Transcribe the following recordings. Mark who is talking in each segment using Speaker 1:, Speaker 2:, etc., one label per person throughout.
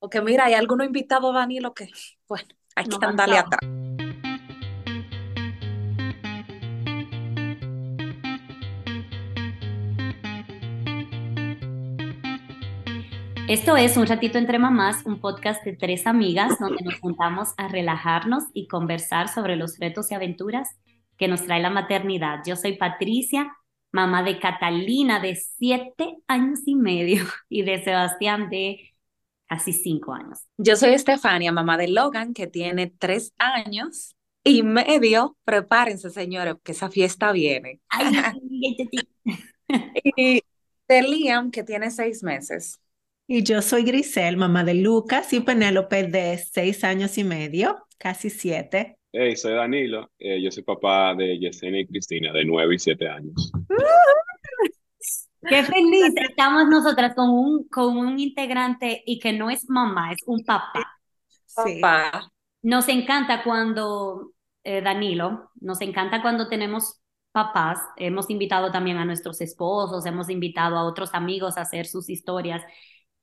Speaker 1: Porque mira, hay alguno invitado, Danilo, que, bueno, hay que andarle atrás.
Speaker 2: Esto es Un Ratito Entre Mamás, un podcast de tres amigas donde nos juntamos a relajarnos y conversar sobre los retos y aventuras que nos trae la maternidad. Yo soy Patricia, mamá de Catalina de siete años y medio y de Sebastián de casi cinco años.
Speaker 1: Yo soy Estefania, mamá de Logan, que tiene tres años y medio. Prepárense, señores, que esa fiesta viene. Y de Liam, que tiene seis meses.
Speaker 3: Y yo soy Grisel, mamá de Lucas y Penélope de seis años y medio, casi siete.
Speaker 4: Hey, soy Danilo, eh, yo soy papá de Yesenia y Cristina, de 9 y 7 años.
Speaker 2: Qué feliz estamos nosotras con un, con un integrante y que no es mamá, es un papá.
Speaker 3: Sí.
Speaker 1: Papá.
Speaker 2: Nos encanta cuando, eh, Danilo, nos encanta cuando tenemos papás. Hemos invitado también a nuestros esposos, hemos invitado a otros amigos a hacer sus historias.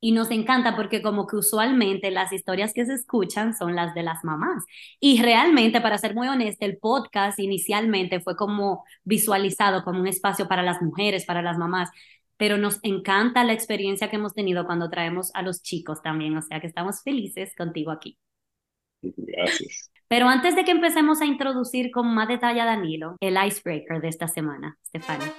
Speaker 2: Y nos encanta porque como que usualmente las historias que se escuchan son las de las mamás. Y realmente, para ser muy honesta, el podcast inicialmente fue como visualizado como un espacio para las mujeres, para las mamás. Pero nos encanta la experiencia que hemos tenido cuando traemos a los chicos también. O sea que estamos felices contigo aquí.
Speaker 4: Gracias.
Speaker 2: Pero antes de que empecemos a introducir con más detalle a Danilo, el icebreaker de esta semana, Stefania.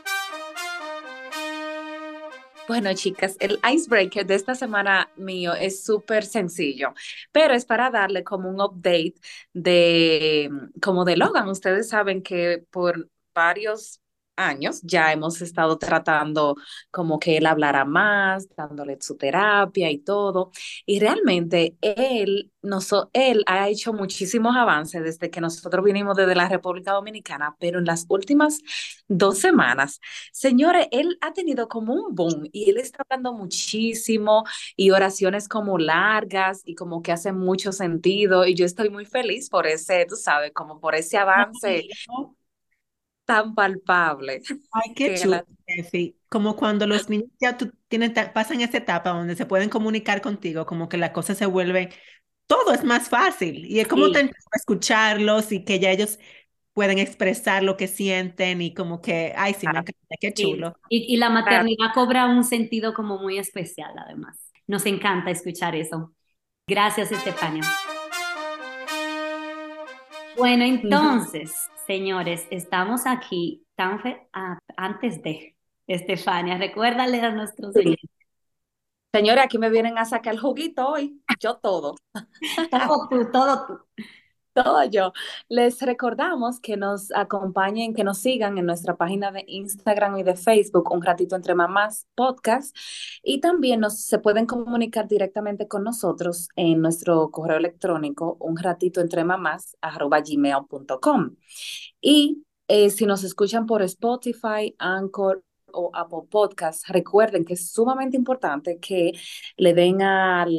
Speaker 1: Bueno, chicas, el icebreaker de esta semana mío es súper sencillo, pero es para darle como un update de, como de Logan. Ustedes saben que por varios años ya hemos estado tratando como que él hablara más, dándole su terapia y todo. Y realmente él, noso- él ha hecho muchísimos avances desde que nosotros vinimos desde la República Dominicana, pero en las últimas dos semanas Señores, él ha tenido como un boom y él está hablando muchísimo y oraciones como largas y como que hacen mucho sentido y yo estoy muy feliz por ese, tú sabes, como por ese avance tan palpable
Speaker 3: Ay, qué chulo, Steffi. Como cuando los niños ya tú tienen, pasan esa etapa donde se pueden comunicar contigo, como que la cosa se vuelve, todo es más fácil. Y es como
Speaker 2: Sí.
Speaker 3: te escucharlos y que ya ellos pueden expresar lo que sienten y como que, ay, sí, me
Speaker 1: Ah,
Speaker 3: encanta, qué
Speaker 2: Sí.
Speaker 3: chulo.
Speaker 2: Y, y la maternidad cobra un sentido como muy especial, además. Nos encanta escuchar eso. Gracias, Estefania. Bueno, entonces, señores, estamos aquí tan fe- antes de Estefania. Recuérdale a nuestros.
Speaker 1: Señores, aquí me vienen a sacar el juguito hoy, yo todo.
Speaker 2: Todo tú, todo tú.
Speaker 1: Todo yo. Les recordamos que nos acompañen, que nos sigan en nuestra página de Instagram y de Facebook, Un Ratito Entre Mamás Podcast. Y también nos, se pueden comunicar directamente con nosotros en nuestro correo electrónico, un ratito entre mamás, arroba gmail.com. Y eh, si nos escuchan por Spotify, Anchor o Apple Podcast, recuerden que es sumamente importante que le den al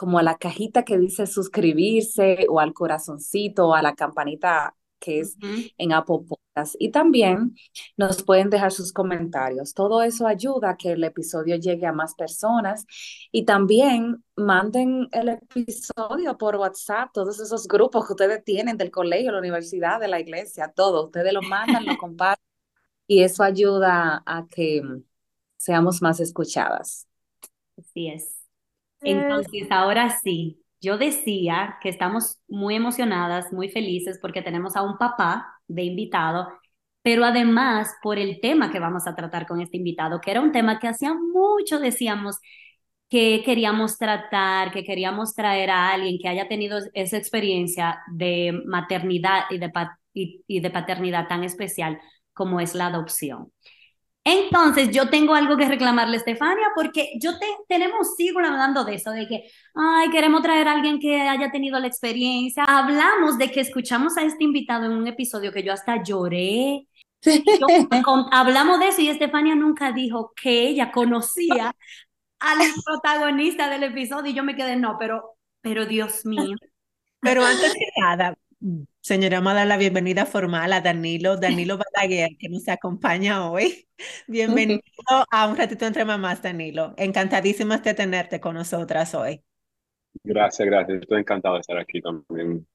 Speaker 1: como a la cajita que dice suscribirse o al corazoncito o a la campanita que es en Apple Podcast. Y también nos pueden dejar sus comentarios. Todo eso ayuda a que el episodio llegue a más personas. Y también manden el episodio por WhatsApp, todos esos grupos que ustedes tienen del colegio, la universidad, de la iglesia, todo. Ustedes lo mandan, lo comparten y eso ayuda a que seamos más escuchadas.
Speaker 2: Así es. Entonces, ahora sí, yo decía que estamos muy emocionadas, muy felices porque tenemos a un papá de invitado, pero además por el tema que vamos a tratar con este invitado, que era un tema que hacía mucho decíamos que queríamos tratar, que queríamos traer a alguien que haya tenido esa experiencia de maternidad y de, y, y de paternidad tan especial como es la adopción. Entonces, yo tengo algo que reclamarle a Estefania porque yo te, tenemos siglos hablando de eso, de que, ay, queremos traer a alguien que haya tenido la experiencia. Hablamos de que escuchamos a este invitado en un episodio que yo hasta lloré. Yo- con- hablamos de eso y Estefania nunca dijo que ella conocía al protagonista del episodio y yo me quedé, no, pero, pero Dios mío.
Speaker 3: Pero antes que nada, señora, vamos a dar la bienvenida formal a Danilo, Danilo Balaguer, que nos acompaña hoy. Bienvenido a Un Ratito Entre Mamás, Danilo. Encantadísimas de tenerte con nosotras hoy.
Speaker 4: Gracias, gracias. Estoy encantado de estar aquí también.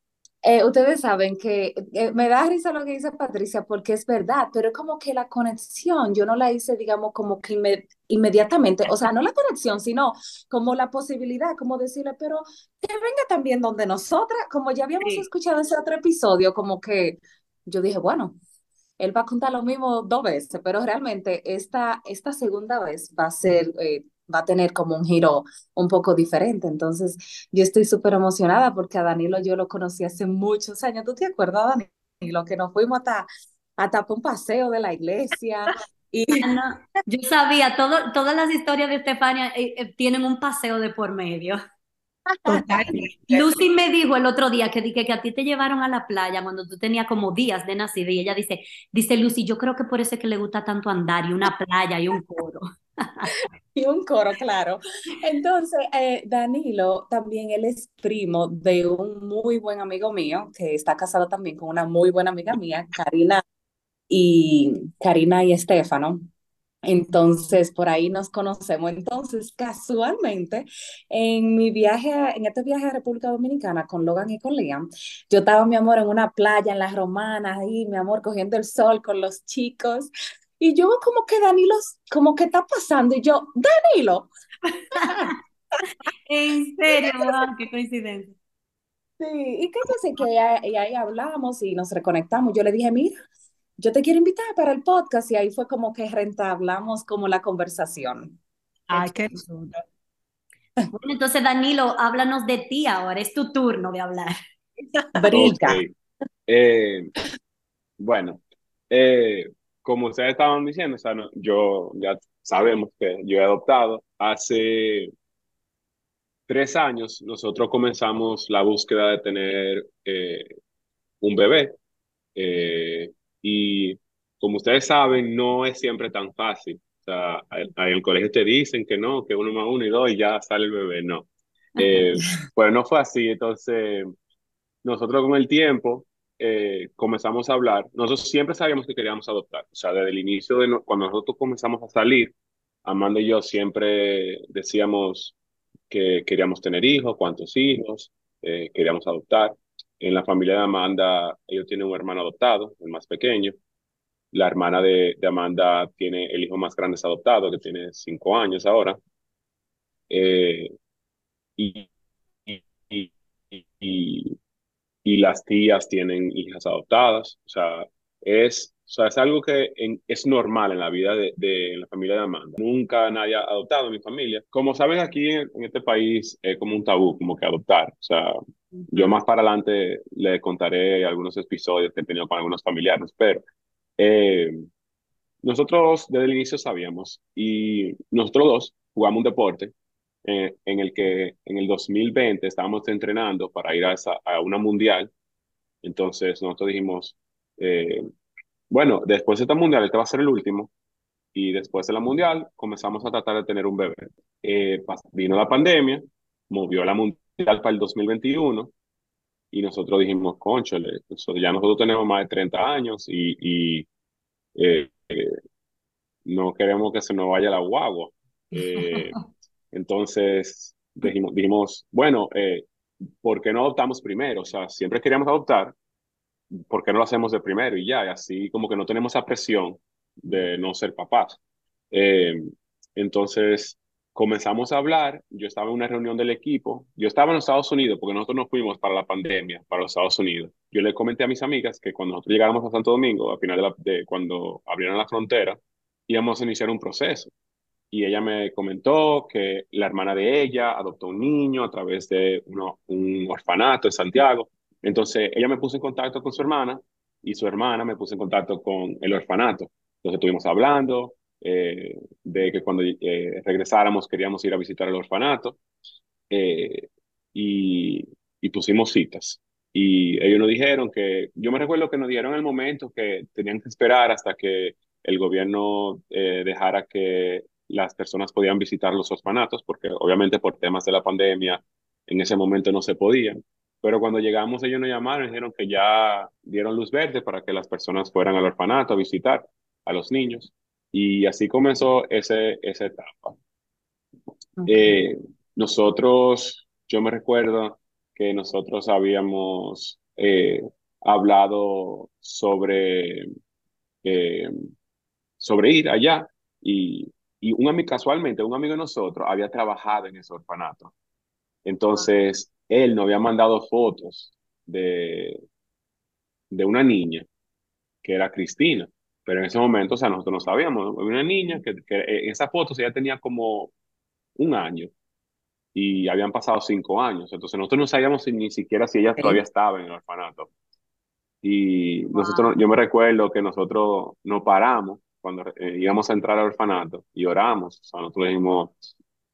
Speaker 1: Eh, ustedes saben que eh, me da risa lo que dice Patricia porque es verdad, pero es como que la conexión yo no la hice, digamos, como que inme- inmediatamente, o sea, no la conexión, sino como la posibilidad, como decirle, pero que venga también donde nosotras, como ya habíamos
Speaker 2: Sí.
Speaker 1: escuchado ese otro episodio, como que yo dije, bueno, él va a contar lo mismo dos veces, pero realmente esta, esta segunda vez va a ser, eh, va a tener como un giro un poco diferente. Entonces, yo estoy súper emocionada porque a Danilo yo lo conocí hace muchos años. ¿Tú te acuerdas, Danilo, que nos fuimos hasta, hasta un paseo de la iglesia? Y
Speaker 2: Ah, no. Yo sabía, todo, todas las historias de Estefania eh, eh, tienen un paseo de por medio.
Speaker 3: Totalmente.
Speaker 2: Lucy me dijo el otro día que, dije que a ti te llevaron a la playa cuando tú tenías como días de nacida y ella dice, dice Lucy, yo creo que por eso es que le gusta tanto andar y una playa y un coro.
Speaker 1: y un coro, claro. Entonces, eh, Danilo también, él es primo de un muy buen amigo mío que está casado también con una muy buena amiga mía, Karina y Karina y Estefano. Entonces, por ahí nos conocemos. Entonces, casualmente, en mi viaje, en este viaje a República Dominicana con Logan y con Liam, yo estaba, mi amor, en una playa en las Romanas, ahí, mi amor, cogiendo el sol con los chicos. Y yo como que Danilo, como que está pasando. Y yo, Danilo.
Speaker 2: En serio, wow, qué coincidencia.
Speaker 1: Sí, y qué sé que y ahí hablamos y nos reconectamos. Yo le dije, mira, yo te quiero invitar para el podcast. Y ahí fue como que rentablamos como la conversación.
Speaker 3: Ay, qué chulo.
Speaker 2: Bueno, entonces Danilo, háblanos de ti ahora, es tu turno de hablar.
Speaker 1: Brilla.
Speaker 4: Eh, bueno, eh, como ustedes estaban diciendo, o sea, no- yo ya sabemos que yo he adoptado. Hace tres años nosotros comenzamos la búsqueda de tener eh, un bebé. Eh, y como ustedes saben, no es siempre tan fácil. O sea, en el colegio te dicen que no, que uno más uno y dos y ya sale el bebé. No. Eh, pues no fue así. Entonces, nosotros con el tiempo eh, comenzamos a hablar. Nosotros siempre sabíamos que queríamos adoptar. O sea, desde el inicio de no- cuando nosotros comenzamos a salir, Amanda y yo siempre decíamos que queríamos tener hijos, cuántos hijos, eh, queríamos adoptar. En la familia de Amanda, ellos tienen un hermano adoptado, el más pequeño. La hermana de, de Amanda tiene el hijo más grande es adoptado, que tiene cinco años ahora. Eh, y, y, y, y- y las tías tienen hijas adoptadas. O sea, es, o sea, es algo que en- es normal en la vida de, de en la familia de Amanda. Nunca nadie ha adoptado en mi familia. Como sabes, aquí en, en este país es como un tabú, como que adoptar. O sea, yo más para adelante le contaré algunos episodios que he tenido con algunos familiares, pero eh, nosotros desde el inicio sabíamos y nosotros dos jugamos un deporte eh, en el que en el 2020 estábamos entrenando para ir a, esa, a una mundial. Entonces nosotros dijimos, eh, bueno, después de esta mundial, este va a ser el último. Y después de la mundial comenzamos a tratar de tener un bebé. Eh, vino la pandemia, movió la mundial para el 2021 y nosotros dijimos, conchole, ya nosotros tenemos más de 30 años y, y eh, eh, no queremos que se nos vaya la guagua. Entonces dijimos, bueno, eh, ¿por qué no adoptamos primero? O sea, siempre queríamos adoptar, ¿por qué no lo hacemos de primero? Y ya, y así como que no tenemos esa presión de no ser papás. Eh, entonces comenzamos a hablar, yo estaba en una reunión del equipo, yo estaba en Estados Unidos porque nosotros nos fuimos para la pandemia, para los Estados Unidos. Yo le comenté a mis amigas que cuando nosotros llegáramos a Santo Domingo, al final de, de cuando abrieron la frontera, íbamos a iniciar un proceso. Y ella me comentó que la hermana de ella adoptó un niño a través de uno- un orfanato en Santiago. Entonces ella me puso en contacto con su hermana y su hermana me puso en contacto con el orfanato. Entonces estuvimos hablando eh, de que cuando eh, regresáramos queríamos ir a visitar el orfanato eh, y, y pusimos citas. Y ellos nos dijeron que, yo me recuerdo que nos dieron el momento que tenían que esperar hasta que el gobierno eh, dejara que las personas podían visitar los orfanatos, porque obviamente por temas de la pandemia en ese momento no se podía. Pero cuando llegamos ellos nos llamaron y dijeron que ya dieron luz verde para que las personas fueran al orfanato a visitar a los niños. Y así comenzó ese, esa etapa.
Speaker 1: Ok.
Speaker 4: Eh, nosotros yo me recuerdo que nosotros habíamos eh, hablado sobre, eh, sobre ir allá y, y un amigo, casualmente, un amigo de nosotros había trabajado en ese orfanato. Entonces, él nos había mandado fotos de, de una niña que era Cristina, pero en ese momento, o sea, nosotros no sabíamos, una niña que, que en esa foto ya tenía como un año y habían pasado cinco años, entonces nosotros no sabíamos ni siquiera si ella todavía estaba en el orfanato. Y nosotros, yo me recuerdo que nosotros nos paramos cuando eh, íbamos a entrar al orfanato y oramos, o sea, nosotros dijimos,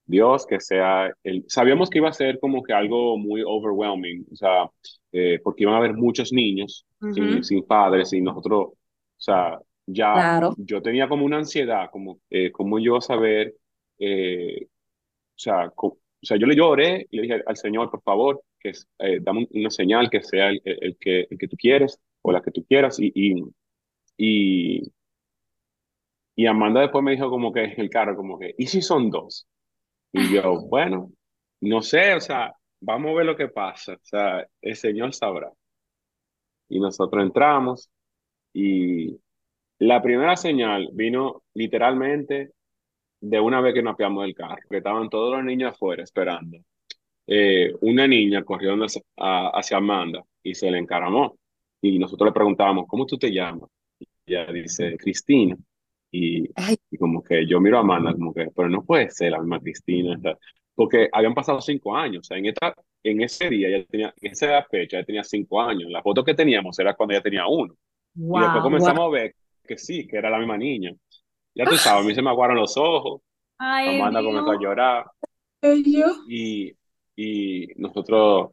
Speaker 4: Dios, que sea, el... sabíamos que iba a ser como que algo muy overwhelming, o sea, eh, porque iban a haber muchos niños sin, sin, padres y nosotros, o sea, ya
Speaker 1: Claro.
Speaker 4: yo tenía como una ansiedad, como, eh, como yo saber, eh, o sea, o sea, yo le lloré y le dije al Señor, por favor, que eh, dame una señal que sea el, el- el que, el que tú quieres o la que tú quieras y, y, y, y Amanda después me dijo como que el carro, como que, ¿y si son dos? Y yo, bueno, no sé, o sea, vamos a ver lo que pasa, o sea, el Señor sabrá. Y nosotros entramos y la primera señal vino literalmente de una vez que nos apeamos del carro, que estaban todos los niños afuera esperando. Eh, una niña corrió hacia, hacia Amanda y se le encaramó. Y nosotros le preguntábamos, ¿cómo tú te llamas? Y ella dice, Cristina. Y, y como que yo miro a Amanda, como que, pero no puede ser la misma Cristina. sea, Porque habían pasado cinco años. O sea, en, esta, en ese día, ella tenía, en esa fecha, ella tenía cinco años. La foto que teníamos era cuando ella tenía uno. Y después
Speaker 2: Wow.
Speaker 4: comenzamos a ver que sí, que era la misma niña. Ya tú sabes, a mí se me aguaron los ojos,
Speaker 2: Ay,
Speaker 4: Amanda comenzó a llorar y, y nosotros,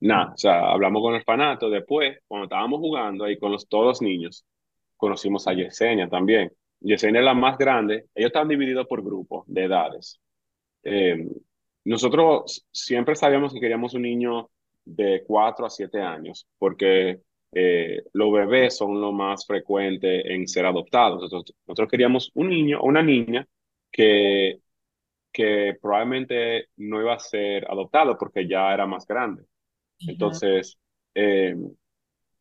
Speaker 4: nada, o sea, hablamos con el orfanato. Después, cuando estábamos jugando ahí con los, todos los niños, conocimos a Yesenia también. Yesenia es la más grande, ellos están divididos por grupos de edades. Eh, nosotros siempre sabíamos que queríamos un niño de 4 a 7 años, porque eh, los bebés son lo más frecuente en ser adoptados. Nosotros, nosotros queríamos un niño o una niña que, que probablemente no iba a ser adoptado porque ya era más grande. Entonces, eh,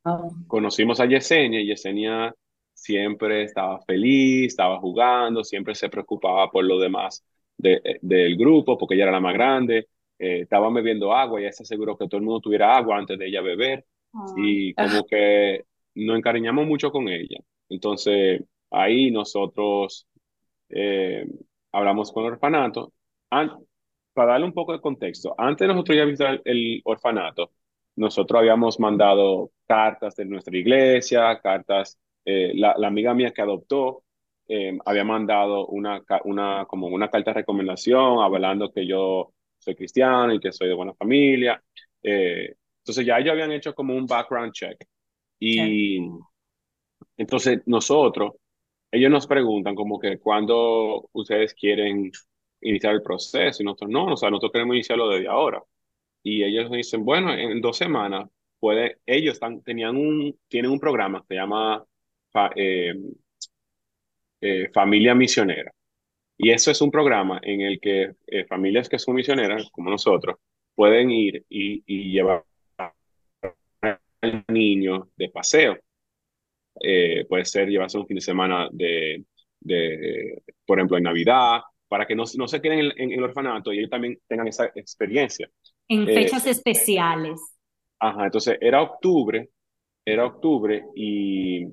Speaker 1: Wow.
Speaker 4: conocimos a Yesenia y Yesenia siempre estaba feliz, estaba jugando, siempre se preocupaba por lo demás de, eh, del grupo porque ella era la más grande, eh, estaban bebiendo agua y ella se aseguró que todo el mundo tuviera agua antes de ella beber y como que nos encariñamos mucho con ella. Entonces ahí nosotros eh, hablamos con el orfanato. An- para darle un poco de contexto, antes nosotros ir a visitar el orfanato, nosotros habíamos mandado cartas de nuestra iglesia, cartas, eh, la, la amiga mía que adoptó eh, había mandado una, una, como una carta de recomendación hablando que yo soy cristiano y que soy de buena familia. Eh, entonces ya ellos habían hecho como un background check. Y entonces nosotros, ellos nos preguntan como que cuándo ustedes quieren iniciar el proceso y nosotros no, o sea, nosotros queremos iniciarlo desde ahora. Y ellos nos dicen, bueno, en dos semanas puede, ellos están, tenían un, tienen un programa que se llama fa- eh, eh, Familia Misionera. Y eso es un programa en el que eh, familias que son misioneras, como nosotros, pueden ir y, y llevar al niño de paseo. Eh, puede ser llevarse un fin de semana de, de por ejemplo, en Navidad, para que no, no se queden en, en el orfanato y ellos también tengan esa experiencia.
Speaker 2: En
Speaker 4: Eh,
Speaker 2: fechas especiales.
Speaker 4: Ajá, entonces era octubre, era octubre y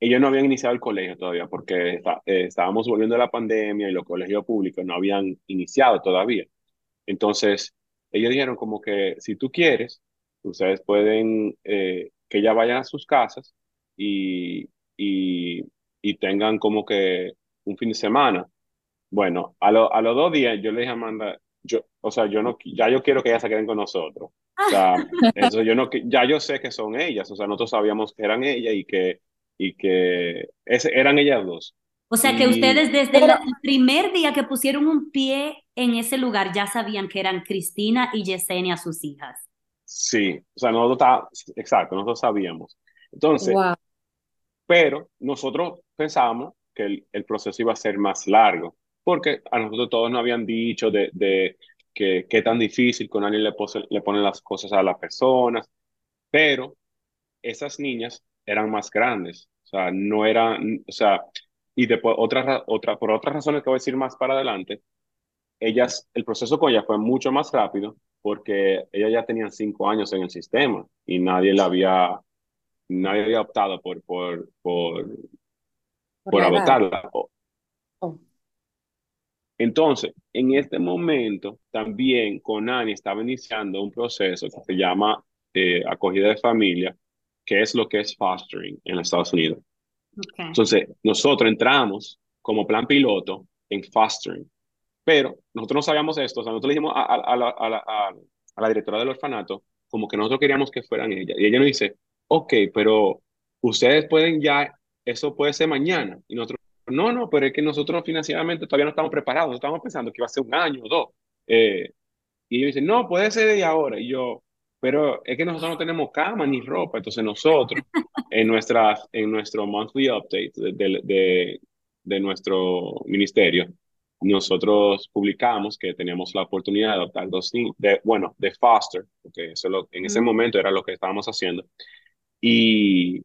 Speaker 4: ellos no habían iniciado el colegio todavía porque está- eh, estábamos volviendo de la pandemia y los colegios públicos no habían iniciado todavía. Entonces, ellos dijeron como que si tú quieres, ustedes pueden eh, que ya vayan a sus casas y, y, y tengan como que un fin de semana. Bueno, a, lo- a los dos días yo le dije a Amanda, yo, o sea, yo no, ya yo quiero que ellas se queden con nosotros. O sea, eso yo no, ya yo sé que son ellas, o sea, nosotros sabíamos que eran ellas y que, y que ese, eran ellas dos.
Speaker 2: O sea que
Speaker 4: Y-
Speaker 2: ustedes desde el primer día que pusieron un pie en ese lugar ya sabían que eran Cristina y Yesenia sus hijas.
Speaker 4: Sí, o sea, nosotros está, exacto, nosotros sabíamos. Entonces,
Speaker 1: Wow.
Speaker 4: pero nosotros pensábamos que el, el proceso iba a ser más largo, porque a nosotros todos nos habían dicho de, de que qué tan difícil con alguien le, pose, le ponen las cosas a las personas, pero esas niñas eran más grandes, o sea, no eran, o sea, y después otra, otra, por otras razones que voy a decir más para adelante, ellas, el proceso con ellas fue mucho más rápido porque ellas ya tenían cinco años en el sistema y nadie la había, nadie había optado por, por, por, por, adoptarla. Oh. Entonces, en este momento, también Conani estaba iniciando un proceso que se llama eh, acogida de familia, que es lo que es fostering en los Estados Unidos. Entonces, nosotros entramos como plan piloto en fostering, pero nosotros no sabíamos esto, o sea, nosotros le dijimos a, a, la, a, la, directora del orfanato como que nosotros queríamos que fueran ella, y ella nos dice, ok, pero ustedes pueden ya, eso puede ser mañana, y nosotros, no, no, pero es que nosotros financieramente todavía no estamos preparados, estamos pensando que iba a ser un año o dos, eh, y ellos dicen, no, puede ser de ahora, y yo, pero es que nosotros no tenemos cama ni ropa, entonces nosotros en, nuestra, en nuestro monthly update de, de, de, nuestro ministerio, nosotros publicamos que teníamos la oportunidad de adoptar dos de, bueno, de foster, porque eso lo, en ese momento era lo que estábamos haciendo, y,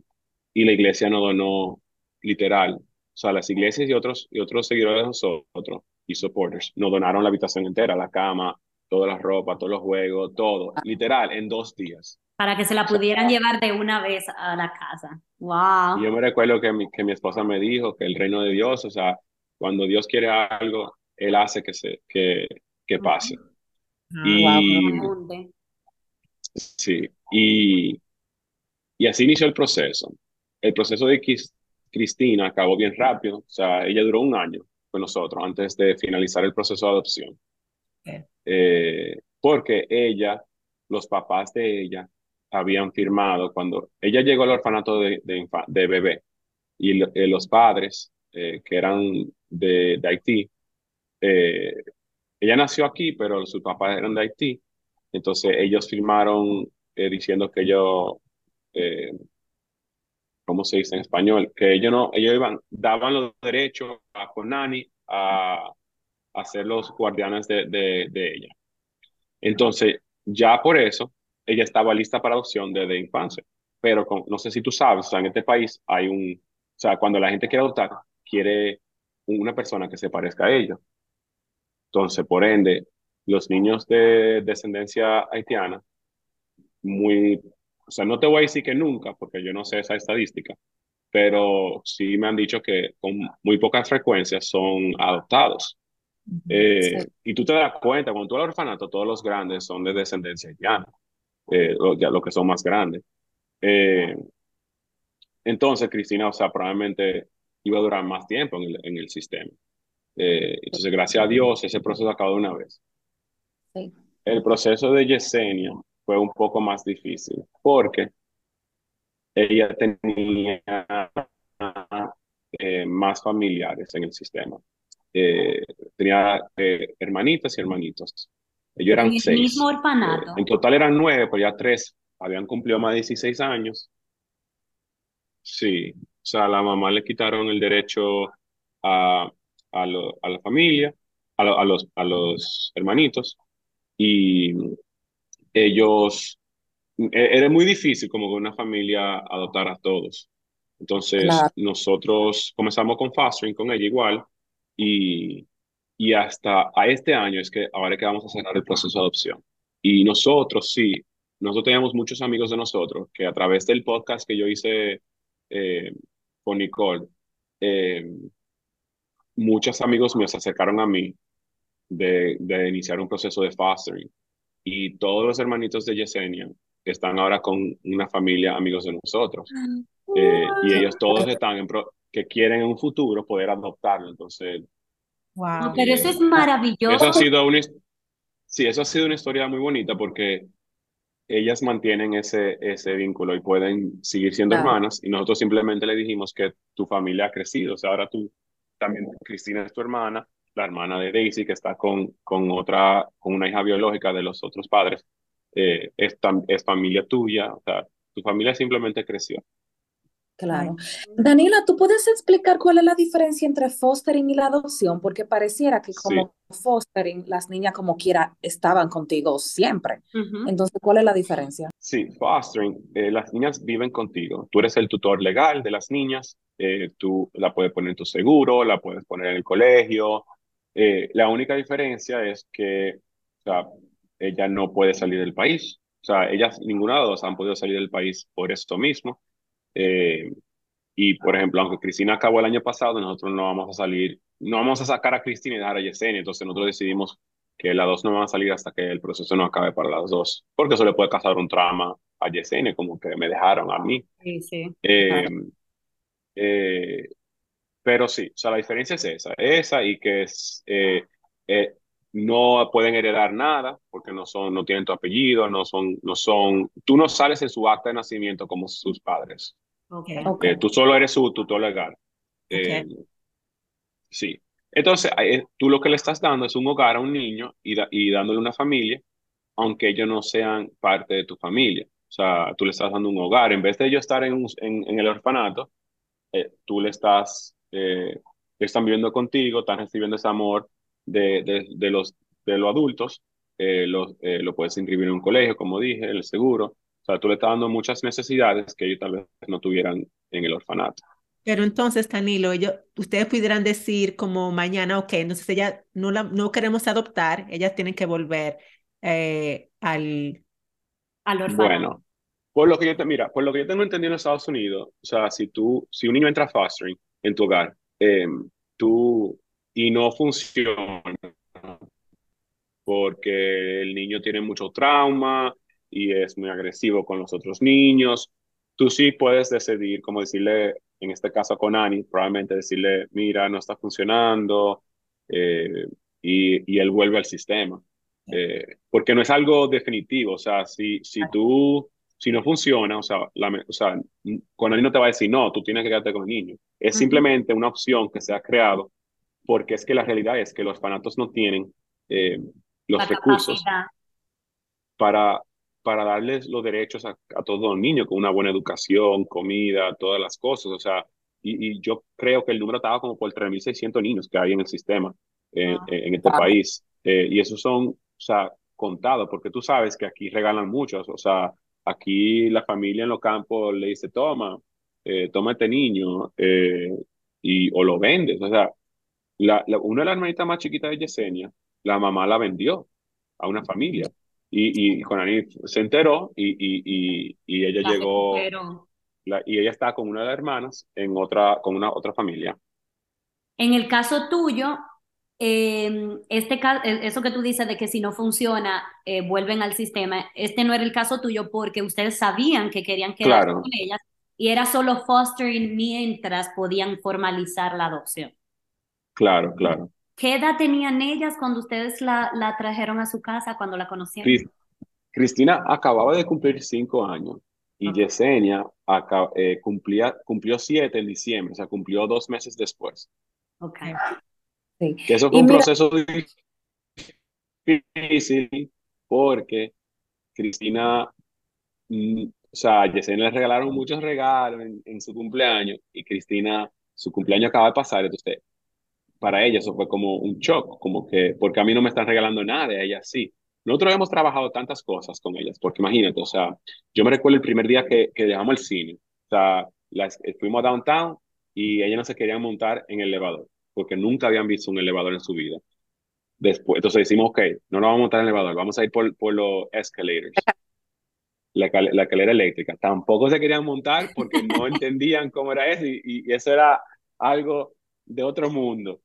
Speaker 4: y la iglesia nos donó literal, o sea, las iglesias y otros, y otros seguidores de nosotros y supporters nos donaron la habitación entera, la cama, todas las ropas, todos los juegos, todo, literal, en dos días.
Speaker 2: Para que se la pudieran llevar de una vez a la casa. ¡Wow!
Speaker 4: yo me recuerdo que mi, que mi esposa me dijo que el reino de Dios, o sea, cuando Dios quiere algo, Él hace que, se, que, que pase.
Speaker 2: Ah, y,
Speaker 4: sí, y, y así inició el proceso. El proceso de Cristina acabó bien rápido, o sea, ella duró un año con nosotros antes de finalizar el proceso de adopción. Eh, porque ella, los papás de ella, habían firmado cuando ella llegó al orfanato de, de, bebé y eh, los padres eh, que eran de, de Haití, ella nació aquí, pero sus papás eran de Haití, entonces ellos firmaron diciendo que ellos, ¿cómo se dice en español? Que ellos no, ellos iban, daban los derechos a Conani a a los guardianes de, de, ella. Entonces, ya por eso, ella estaba lista para adopción desde infancia. Pero no sé si tú sabes, en este país hay un, o sea, cuando la gente quiere adoptar, quiere una persona que se parezca a ella. Entonces, por ende, los niños de descendencia haitiana, muy, o sea, no te voy a decir que nunca, porque yo no sé esa estadística, pero sí me han dicho que con muy pocas frecuencias son adoptados. Eh, y tú te das cuenta, cuando tú al orfanato, todos los grandes son de descendencia haitiana, eh, los que son más grandes. Eh, entonces, Cristina, o sea, probablemente iba a durar más tiempo en el, en el sistema. Eh, entonces, gracias a Dios, ese proceso acabó de una vez. Sí. El proceso de Yesenia fue un poco más difícil porque ella tenía más familiares en el sistema. Eh, tenía eh, hermanitas y hermanitos. Ellos eran
Speaker 2: ¿En
Speaker 4: seis.
Speaker 2: mismo orfanato?
Speaker 4: Eh, en total eran nueve, pues ya tres habían cumplido más de 16 años. Sí, o sea, a la mamá le quitaron el derecho a, a, a la familia, a, a, los, a los hermanitos, y ellos, e, era muy difícil como que una familia adoptar a todos. Entonces, nosotros comenzamos con fostering con ella igual, y, y hasta a este año es que ahora que vamos a cerrar el proceso de adopción. Y nosotros sí, nosotros teníamos muchos amigos de nosotros que a través del podcast que yo hice eh, con Nicole, eh, muchos amigos míos se acercaron a mí de, de, iniciar un proceso de fostering. Y todos los hermanitos de Yesenia están ahora con una familia amigos de nosotros. Eh, y ellos todos están en, que quieren en un futuro poder adoptarlo. Entonces,
Speaker 2: wow. pero eso es maravilloso.
Speaker 4: Eso ha sido una, sí, eso ha sido una historia muy bonita porque ellas mantienen ese, ese vínculo y pueden seguir siendo hermanas y nosotros simplemente le dijimos que tu familia ha crecido, o sea, ahora tú también, Cristina es tu hermana, la hermana de Daisy que está con, con otra, con una hija biológica de los otros padres, eh, es, es familia tuya, o sea, tu familia simplemente creció.
Speaker 1: Claro. Danila, ¿tú puedes explicar cuál es la diferencia entre fostering y la adopción? Porque pareciera que
Speaker 4: Sí,
Speaker 1: como fostering, las niñas como quiera estaban contigo siempre. Entonces, ¿cuál es la diferencia?
Speaker 4: sí, fostering, eh, las niñas viven contigo. Tú eres el tutor legal de las niñas, eh, tú la puedes poner en tu seguro, la puedes poner en el colegio. Eh, la única diferencia es que, o sea, ella no puede salir del país. O sea, ellas, ninguna de las dos han podido salir del país por esto mismo. Eh, y, por ejemplo, aunque Cristina acabó el año pasado, nosotros no vamos a salir, no vamos a sacar a Cristina y dejar a Yesenia. Entonces, nosotros decidimos que las dos no van a salir hasta que el proceso no acabe para las dos, porque eso le puede causar un trauma a Yesenia, como que me dejaron a mí.
Speaker 2: Sí, sí.
Speaker 4: Eh,
Speaker 1: Claro.
Speaker 4: eh, pero sí, o sea, la diferencia es esa, esa y que es, eh, eh, no pueden heredar nada porque no son, no tienen tu apellido, no son, no son, tú no sales en su acta de nacimiento como sus padres.
Speaker 2: Ok.
Speaker 1: Ok.
Speaker 4: Eh, tú solo eres su tutor legal. Eh, sí. Entonces, eh, tú lo que le estás dando es un hogar a un niño y, da- y dándole una familia, aunque ellos no sean parte de tu familia. O sea, tú le estás dando un hogar. En vez de ellos estar en, un- en, en el orfanato, eh, tú le estás, eh, están viviendo contigo, están recibiendo ese amor de, de, de los, de los adultos, eh, los, eh, lo puedes inscribir en un colegio, como dije, el seguro. O sea, tú le estás dando muchas necesidades que ellos tal vez no tuvieran en el orfanato.
Speaker 3: Pero entonces, Danilo, ellos, ustedes pudieran decir como mañana, ok, entonces ella no la no queremos adoptar, ellas tienen que volver eh, al...
Speaker 2: Al orfanato.
Speaker 4: Bueno, por lo que yo te, mira, por lo que yo tengo entendido en Estados Unidos, o sea, si tú, si un niño entra a fostering en tu hogar, eh, tú, y no funciona, porque el niño tiene mucho trauma y es muy agresivo con los otros niños, tú sí puedes decidir, como decirle, en este caso con Annie, probablemente decirle, mira, no está funcionando, eh, y, y él vuelve al sistema. Eh, porque no es algo definitivo, o sea, si, si tú, si no funciona, o sea, la, o sea, con Annie no te va a decir, no, tú tienes que quedarte con el niño. Es
Speaker 2: Ujú.
Speaker 4: simplemente una opción que se ha creado porque es que la realidad es que los orfanatos no tienen eh, los
Speaker 2: La
Speaker 4: recursos
Speaker 2: capacidad.
Speaker 4: para, para darles los derechos a, a todos los niños con una buena educación, comida, todas las cosas. O sea, y, y yo creo que el número estaba como por 3.600 niños que hay en el sistema eh,
Speaker 2: Wow.
Speaker 4: en este
Speaker 1: Wow.
Speaker 4: país. Eh, y esos son, o sea, contados, porque tú sabes que aquí regalan muchos. O sea, aquí la familia en los campos le dice, toma, eh, toma este niño, eh, y, o lo vendes. O sea, la, la- una de las hermanitas más chiquitas de Yesenia, la mamá la vendió a una familia. Y, y Conani se enteró y, y, y, y ella
Speaker 2: La
Speaker 4: llegó, la- y ella está con una de las hermanas en otra, con una otra familia.
Speaker 2: En el caso tuyo, eh, este, eh, eso que tú dices de que si no funciona, eh, vuelven al sistema, este no era el caso tuyo porque ustedes sabían que querían quedarse
Speaker 4: Claro,
Speaker 2: con ellas y era solo fostering mientras podían formalizar la adopción.
Speaker 4: claro, claro.
Speaker 2: ¿Qué edad tenían ellas cuando ustedes la, la trajeron a su casa, cuando la conocieron?
Speaker 4: Cris- Cristina acababa de cumplir cinco años y. Yesenia aca- eh, cumplía, cumplió siete en diciembre, o sea, cumplió dos meses después.
Speaker 2: Ok.
Speaker 1: Sí.
Speaker 4: Que eso fue
Speaker 1: Y
Speaker 4: un
Speaker 1: mira,
Speaker 4: proceso difícil porque Cristina, mm, o sea, a Yesenia le regalaron muchos regalos en, en su cumpleaños y Cristina, su cumpleaños acaba de pasar, entonces para ella eso fue como un shock, como que, porque a mí no me están regalando nada, a ella sí. Nosotros hemos trabajado tantas cosas con ellas, porque imagínate, o sea, yo me recuerdo el primer día que, que dejamos el cine, o sea, las, fuimos a downtown y ellas no se querían montar en el elevador, porque nunca habían visto un elevador en su vida. Después, entonces decimos, ok, no nos vamos a montar en el elevador, vamos a ir por, por los escalators, la, la escalera eléctrica. Tampoco se querían montar porque no entendían cómo era eso y, y eso era algo de otro mundo.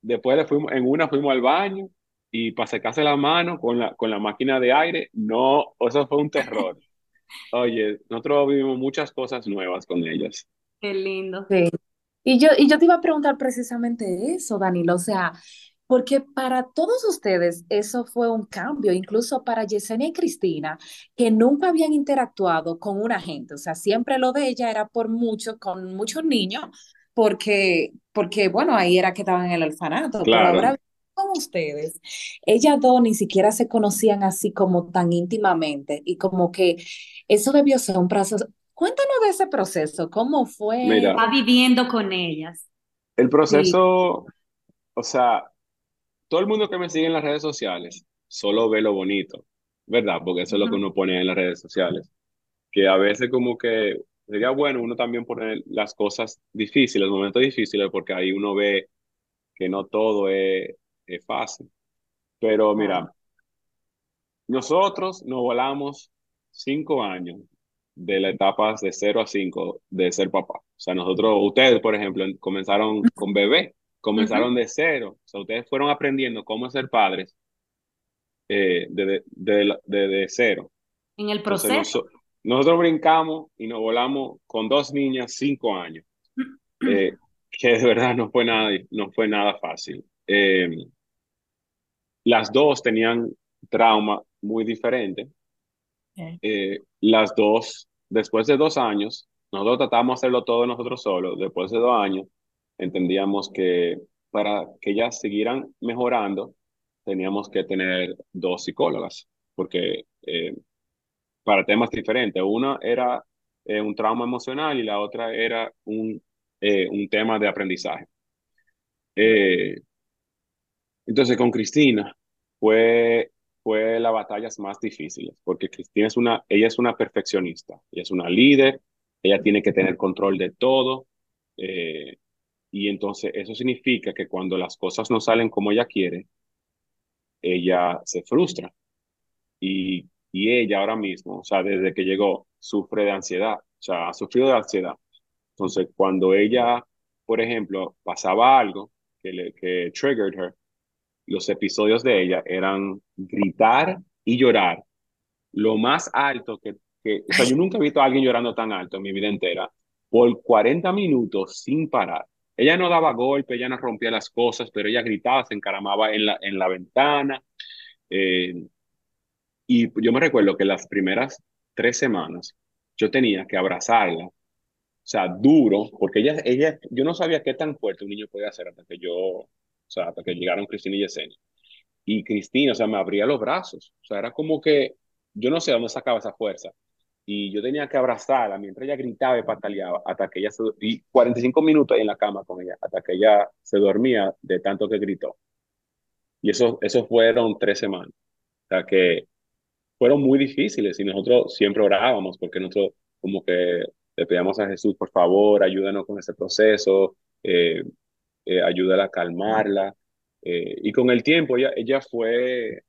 Speaker 4: Después le fuimos, en una fuimos al baño y para secarse la mano con la, con la máquina de aire, no, eso fue un terror. Oye, nosotros vivimos muchas cosas nuevas con ellas.
Speaker 2: Qué lindo.
Speaker 1: Sí. Y yo, y yo te iba a preguntar precisamente eso, Danilo, o sea, porque para todos ustedes eso fue un cambio, incluso para Yesenia y Cristina, que nunca habían interactuado con una gente, o sea, siempre lo de ella era por mucho, con muchos niños, porque, porque bueno, ahí era que estaban en el orfanato, pero ahora
Speaker 4: Claro,
Speaker 1: con ustedes, ellas dos ni siquiera se conocían así como tan íntimamente y como que eso debió ser un proceso, Cuéntanos de ese proceso, ¿cómo fue?
Speaker 4: Mira.
Speaker 2: Va viviendo con ellas.
Speaker 4: El proceso, o sea, todo el mundo que me sigue en las redes sociales solo ve lo bonito, ¿verdad? Porque eso es lo que uno pone en las redes sociales. Que a veces como que sería bueno uno también poner las cosas difíciles, los momentos difíciles, porque ahí uno ve que no todo es, es fácil. Pero mira, nosotros nos volamos cinco años de las etapas de 0 a 5 de ser papá. O sea, nosotros, ustedes, por ejemplo, comenzaron con bebé, comenzaron de cero. O sea, ustedes fueron aprendiendo cómo ser padres eh, de, de, de, cero.
Speaker 2: En el proceso.
Speaker 4: Nosotros brincamos y nos volamos con dos niñas, cinco años. Eh, que de verdad no fue nada, no fue nada fácil. Eh, las dos tenían trauma muy diferente. las dos después de dos años, nosotros tratamos de hacerlo todo nosotros solos. Después de dos años, entendíamos que para que ellas siguieran mejorando, teníamos que tener dos psicólogas, porque eh, para temas diferentes. Una era eh, un trauma emocional y la otra era un, eh, un tema de aprendizaje. entonces, con Cristina fue fue las batallas más difíciles, porque Cristina es una, ella es una perfeccionista, ella es una líder, ella tiene que tener control de todo, eh, y entonces eso significa que cuando las cosas no salen como ella quiere, ella se frustra. Y, y ella ahora mismo, o sea, desde que llegó, sufre de ansiedad, o sea, ha sufrido de ansiedad. Entonces, cuando ella, por ejemplo, pasaba algo que, le, que triggered her, los episodios de ella eran gritar y llorar lo más alto que, que o sea, yo nunca he visto a alguien llorando tan alto en mi vida entera por 40 minutos sin parar. Ella no daba golpe, ella no rompía las cosas, pero ella gritaba, se encaramaba en la, en la ventana. Eh, y yo me recuerdo que las primeras tres semanas yo tenía que abrazarla, o sea, duro, porque ella, ella, yo no sabía qué tan fuerte un niño podía hacer hasta que yo o sea, hasta que llegaron Cristina y Yesenia. Y Cristina, o sea, me abría los brazos, o sea, era como que yo no sé dónde sacaba esa fuerza. Y yo tenía que abrazarla mientras ella gritaba y pataleaba hasta que ella se... Y 45 minutos en la cama con ella, hasta que ella se dormía de tanto que gritó. Y eso, eso fueron tres semanas. O sea, que fueron muy difíciles y nosotros siempre orábamos porque nosotros como que le pedíamos a Jesús, por favor, ayúdanos con ese proceso, eh, eh, ayúdala a calmarla. Eh, y con el tiempo ella, ella, fue,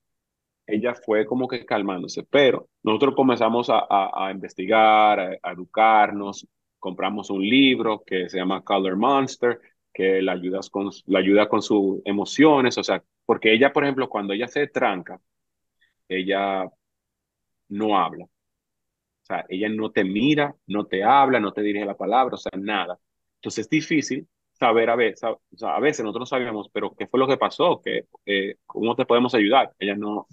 Speaker 4: ella fue como que calmándose, pero nosotros comenzamos a, a, investigar, a, educarnos, compramos un libro que se llama Color Monster, que la, ayudas con, la ayuda con sus emociones, o sea, porque ella, por ejemplo, cuando ella se tranca, ella no habla. O sea, ella no te mira, no te habla, no te dirige la palabra, o sea, nada. Entonces es difícil saber a veces, o sea, a veces nosotros no sabíamos, pero ¿qué fue lo que pasó? ¿Qué, eh, ¿Cómo te podemos ayudar? Ella no.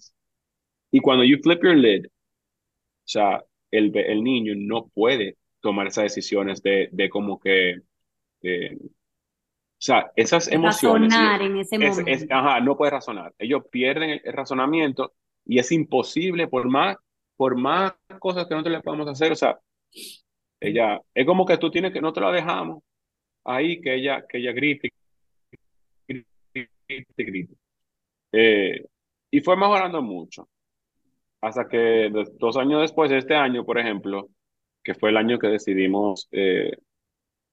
Speaker 4: Y cuando you flip your lid, o sea, el, el niño no puede tomar esas decisiones de, de como que, eh, o sea, esas emociones.
Speaker 2: Razonar en ese momento.
Speaker 4: ajá, no puede razonar. Ellos pierden el, razonamiento y es imposible por más, por más cosas que nosotros le podamos hacer, o sea, ella, es como que tú tienes que, no te la dejamos, ahí que ella, que ella grite, grite, grite. Eh, y fue mejorando mucho. Hasta que dos años después, este año, por ejemplo, que fue el año que decidimos eh,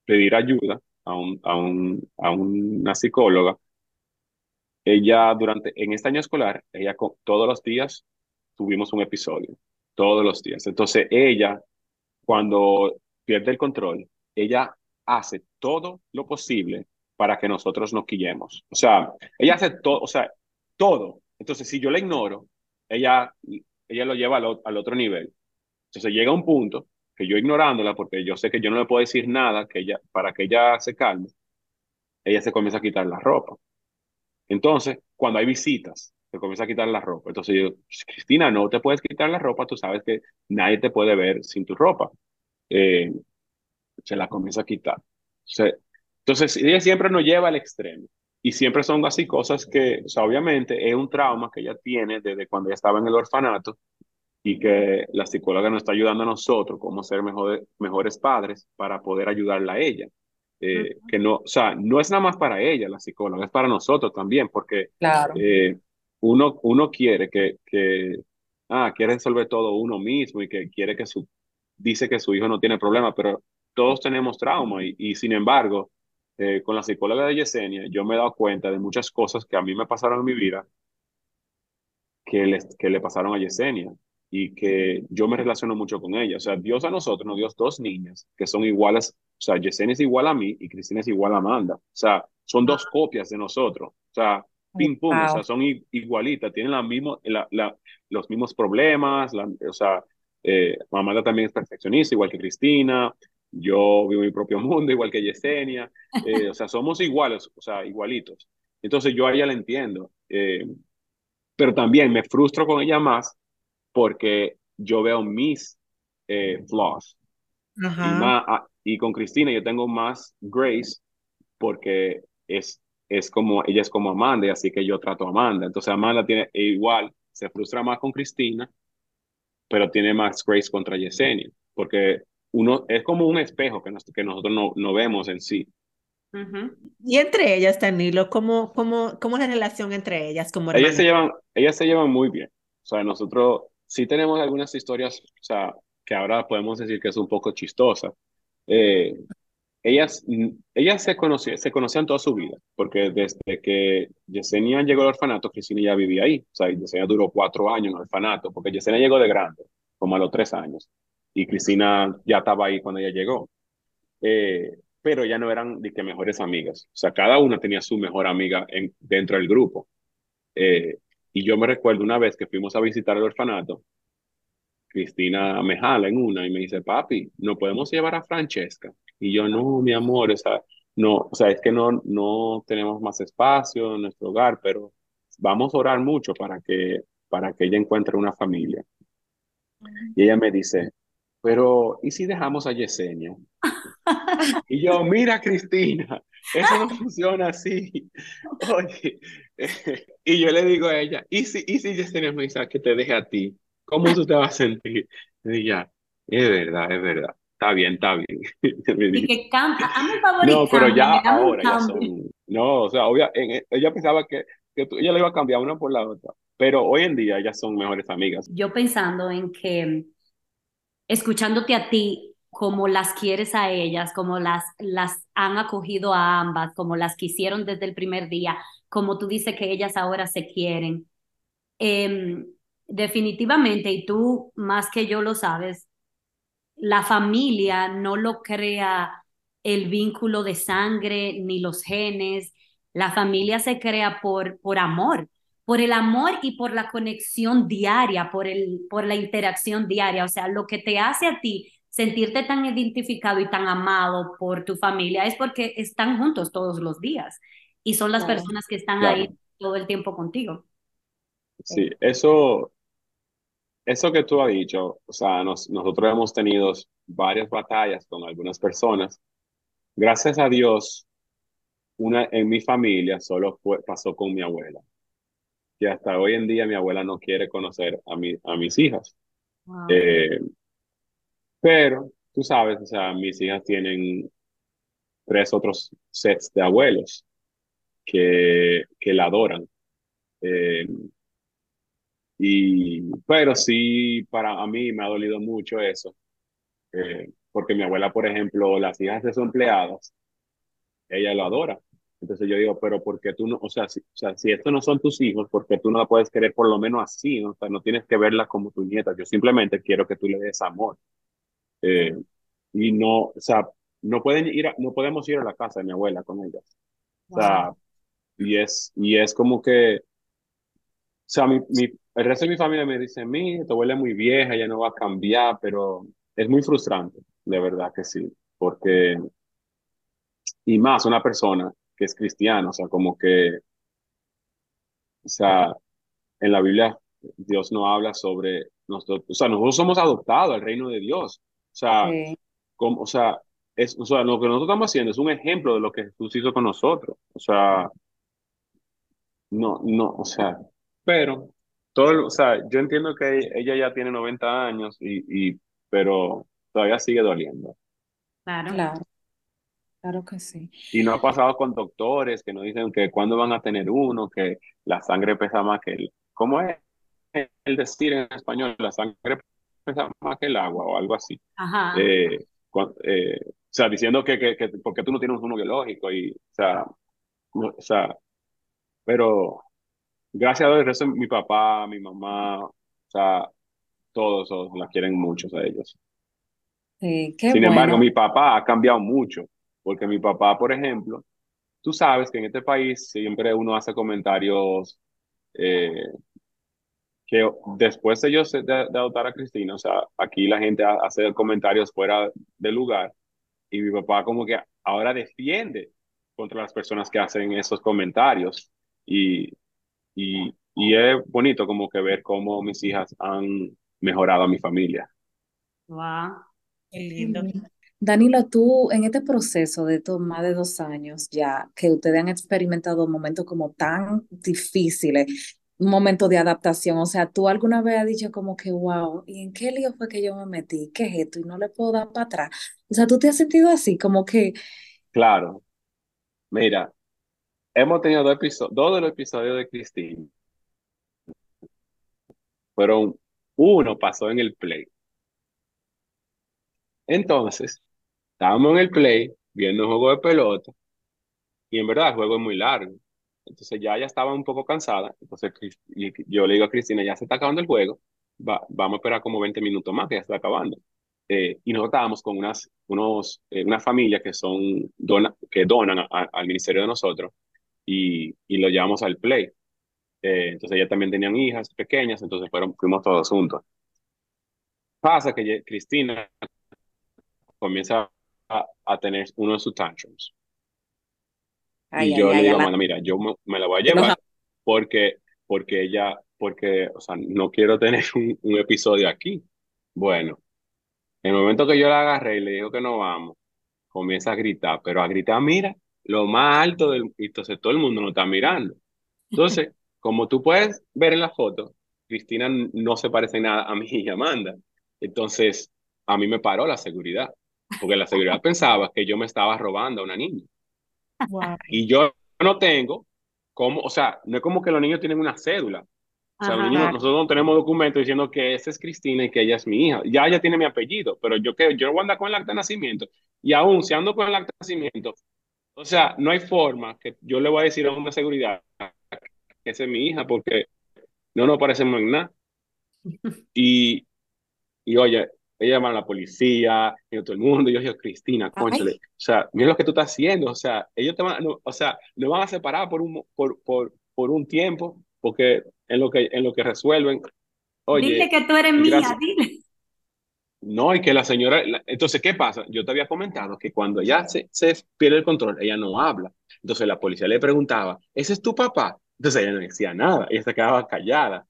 Speaker 4: pedir ayuda a, un, a, un, a una psicóloga, ella durante, en este año escolar, ella todos los días tuvimos un episodio, todos los días. Entonces ella, cuando pierde el control, ella hace todo lo posible para que nosotros nos quillemos. O sea, ella hace todo, o sea, todo. Entonces, si yo la ignoro, ella, ella lo lleva al, al, otro nivel. Entonces llega un punto que yo ignorándola, porque yo sé que yo no le puedo decir nada que ella, para que ella se calme, ella se comienza a quitar la ropa. Entonces, cuando hay visitas, se comienza a quitar la ropa. Entonces yo, Cristina, no te puedes quitar la ropa, tú sabes que nadie te puede ver sin tu ropa. Eh, se la comienza a quitar. entonces, ella siempre nos lleva al extremo. Y siempre son así cosas que, o sea, obviamente es un trauma que ella tiene desde cuando ella estaba en el orfanato, y que la psicóloga nos está ayudando a nosotros cómo ser mejores, mejores padres para poder ayudarla a ella. Eh, que no, o sea, no es nada más para ella la psicóloga, es para nosotros también, porque
Speaker 1: Claro.
Speaker 4: eh, uno, uno quiere que, que, ah, quiere resolver todo uno mismo y que quiere que su, dice que su hijo no tiene problema, pero todos tenemos trauma y, y sin embargo, eh, con la psicóloga de Yesenia, yo me he dado cuenta de muchas cosas que a mí me pasaron en mi vida que le, que le pasaron a Yesenia y que yo me relaciono mucho con ella. O sea, Dios a nosotros nos dio dos niñas que son iguales. O sea, Yesenia es igual a mí y Cristina es igual a Amanda. O sea, son dos copias de nosotros. O sea, pim pum, o sea, son igualitas, tienen la mismo, la, la, los mismos problemas. La, o sea, eh, Amanda también es perfeccionista, igual que Cristina. Yo vivo mi propio mundo, igual que Yesenia. Eh, o sea, somos iguales, o sea, igualitos. Entonces yo a ella la entiendo. Eh, pero también me frustro con ella más porque yo veo mis eh, flaws.
Speaker 3: Ajá.
Speaker 4: Y, más, ah, y con Cristina yo tengo más grace porque es, es como, ella es como Amanda y así que yo trato a Amanda. Entonces Amanda tiene e igual, se frustra más con Cristina, pero tiene más grace contra Yesenia, porque uno es como un espejo que, nos, que nosotros no, no vemos en sí.
Speaker 2: Uh -huh.
Speaker 3: Y entre ellas, Danilo, ¿cómo, cómo, cómo es la relación entre ellas como?
Speaker 4: Ellas se llevan, ellas se llevan muy bien. O sea, nosotros sí tenemos algunas historias, o sea, que ahora podemos decir que es un poco chistosa. Eh, ellas, ellas se, conocían, se conocían toda su vida, porque desde que Yesenia llegó al orfanato, Cristina ya vivía ahí. O sea, Yesenia duró cuatro años en el orfanato, porque Yesenia llegó de grande, como a los tres años, y Cristina ya estaba ahí cuando ella llegó. Eh, pero ya no eran de que mejores amigas. O sea, cada una tenía su mejor amiga en, dentro del grupo. Eh, y yo me recuerdo una vez que fuimos a visitar el orfanato, Cristina me jala en una y me dice, papi, ¿no podemos llevar a Francesca? Y yo, no, mi amor, o sea, no, o sea, es que no, no tenemos más espacio en nuestro hogar, pero vamos a orar mucho para que, para que ella encuentre una familia. Y ella me dice, pero ¿y si dejamos a Yesenia? Y yo, mira, Cristina, eso no funciona así. Oye, y yo le digo a ella, ¿y si, y si Yesenia me dice que te deje a ti? ¿Cómo tú te vas a sentir? Y ya, es verdad, es verdad. Está bien, está bien.
Speaker 2: Y que cambia, a mi favor
Speaker 4: No, pero ya ahora ya son, no, o sea, obvia, en- ella pensaba que, que tú- ella le iba a cambiar una por la otra, pero hoy en día ellas son mejores amigas.
Speaker 2: Yo pensando en que escuchándote a ti, como las quieres a ellas, como las, las han acogido a ambas, como las quisieron desde el primer día, como tú dices que ellas ahora se quieren. Em, definitivamente, y tú más que yo lo sabes, la familia no lo crea el vínculo de sangre ni los genes. La familia se crea por, por amor, por el amor y por la conexión diaria, por, el, por la interacción diaria. O sea, lo que te hace a ti sentirte tan identificado y tan amado por tu familia es porque están juntos todos los días y son las
Speaker 1: Claro.
Speaker 2: personas que están
Speaker 4: Claro.
Speaker 2: ahí todo el tiempo contigo.
Speaker 4: Sí, eso, eso que tú has dicho, o sea, nos- nosotros hemos tenido varias batallas con algunas personas. Gracias a Dios, una en mi familia solo fue, pasó con mi abuela, que hasta hoy en día mi abuela no quiere conocer a mi, a mis hijas.
Speaker 2: Wow.
Speaker 4: Eh, pero tú sabes, o sea, mis hijas tienen tres otros sets de abuelos que, que la adoran. Eh, y, pero sí, para a mí me ha dolido mucho eso, eh, porque mi abuela, por ejemplo, las hijas de sus empleadas, ella lo adora. Entonces yo digo, pero ¿por qué tú no, o sea, si, o sea, si estos no son tus hijos, ¿por qué tú no la puedes querer por lo menos así? ¿no? O sea, no tienes que verla como tu nieta, yo simplemente quiero que tú le des amor. Eh, y no, o sea, no pueden ir a- no podemos ir a la casa de mi abuela con ellas. O sea, y es, y es como que, o sea, mi, mi, el resto de mi familia me dice, mi, tu abuela es muy vieja, ya no va a cambiar, pero es muy frustrante, de verdad que sí, porque, y más una persona que es cristiana, o sea, como que, o sea, en la Biblia Dios no habla sobre nosotros, o sea, nosotros somos adoptados al reino de Dios, o sea,
Speaker 1: Sí.
Speaker 4: como, o sea, es, o sea, lo que nosotros estamos haciendo es un ejemplo de lo que Jesús hizo con nosotros, o sea, no, no, o sea, pero todo, o sea, yo entiendo que ella ya tiene 90 años y, y pero todavía sigue doliendo.
Speaker 2: Claro.
Speaker 1: Claro, claro que sí.
Speaker 4: Y no ha pasado con doctores que nos dicen que cuándo van a tener uno, que la sangre pesa más que el, ¿cómo es el decir en español? La sangre pesa más que el agua o algo así.
Speaker 2: Ajá.
Speaker 4: Eh, eh, o sea, diciendo que, que, que porque tú no tienes uno biológico y, o sea, no- o sea, pero gracias a Dios, el resto, mi papá, mi mamá, o sea, todos, todos la quieren mucho a ellos.
Speaker 1: Sí, qué
Speaker 4: Sin embargo,
Speaker 1: bueno.
Speaker 4: mi papá ha cambiado mucho, porque mi papá, por ejemplo, tú sabes que en este país siempre uno hace comentarios eh, que después de yo de, de adoptar a Cristina, o sea, aquí la gente ha- hace comentarios fuera de lugar y mi papá como que ahora defiende contra las personas que hacen esos comentarios y, y, y es bonito como que ver cómo mis hijas han mejorado a mi familia.
Speaker 2: Wow.
Speaker 3: Qué lindo.
Speaker 1: Danilo, tú en este proceso de estos más de dos años ya, que ustedes han experimentado momentos como tan difíciles, un momento de adaptación, o sea, tú alguna vez has dicho como que, wow, ¿y en qué lío fue que yo me metí? ¿Qué es esto? Y no le puedo dar para atrás. O sea, tú te has sentido así, como que,
Speaker 4: Claro, mira, hemos tenido dos episodios, dos de los episodios de Cristina, fueron, uno pasó en el play. Entonces, estábamos en el play viendo un juego de pelota y en verdad el juego es muy largo. Entonces ya ella estaba un poco cansada. Entonces yo le digo a Cristina, ya se está acabando el juego, va, vamos a esperar como 20 minutos más que ya está acabando. Eh, y nosotros estábamos con unas, unos, eh, una familia que, son, dona, que donan a- a- al ministerio de nosotros y, y lo llevamos al play. Eh, entonces ellas también tenían hijas pequeñas, entonces fueron, fuimos todos juntos. Pasa que Cristina comienza a, a tener uno de sus tantrums.
Speaker 1: ay,
Speaker 4: Y yo le
Speaker 1: ay,
Speaker 4: digo Amanda, mira, yo me, me la voy a llevar porque, porque ella, porque, o sea, no quiero tener un, un episodio aquí. Bueno, en el momento que yo la agarré y le digo que no vamos, comienza a gritar, pero a gritar, mira, lo más alto del, entonces todo el mundo nos está mirando. Entonces, como tú puedes ver en la foto, Cristina no se parece nada a mí y Amanda. Entonces, a mí me paró la seguridad, porque la seguridad pensaba que yo me estaba robando a una niña.
Speaker 3: Wow.
Speaker 4: Y yo no tengo como, o sea, no es como que los niños tienen una cédula. O sea, los
Speaker 2: Ajá.
Speaker 4: niños,
Speaker 3: Claro.
Speaker 4: nosotros no tenemos documentos diciendo que esa es Cristina y que ella es mi hija. Ya ella tiene mi apellido, pero yo que yo no voy a andar con el acta de nacimiento. Y aún si ando con el acta de nacimiento, o sea, no hay forma que yo le voy a decir a una seguridad que esa es mi hija porque no nos parecemos en nada. Y, y oye, ella llama a la policía, y a todo el mundo, y yo digo, Cristina, cónchale,
Speaker 1: Ay,
Speaker 4: o sea, mira lo que tú estás haciendo, o sea, ellos te van, no, o sea, nos van a separar por un, por, por, por un tiempo, porque en lo que, en lo que resuelven,
Speaker 2: Dile
Speaker 4: oye,
Speaker 2: que tú eres mía, dile.
Speaker 4: No, y que la señora, la- entonces, ¿qué pasa? Yo te había comentado que cuando ella se, se pierde el control, ella no habla. Entonces la policía le preguntaba, ¿ese es tu papá? Entonces ella no decía nada, ella se quedaba callada.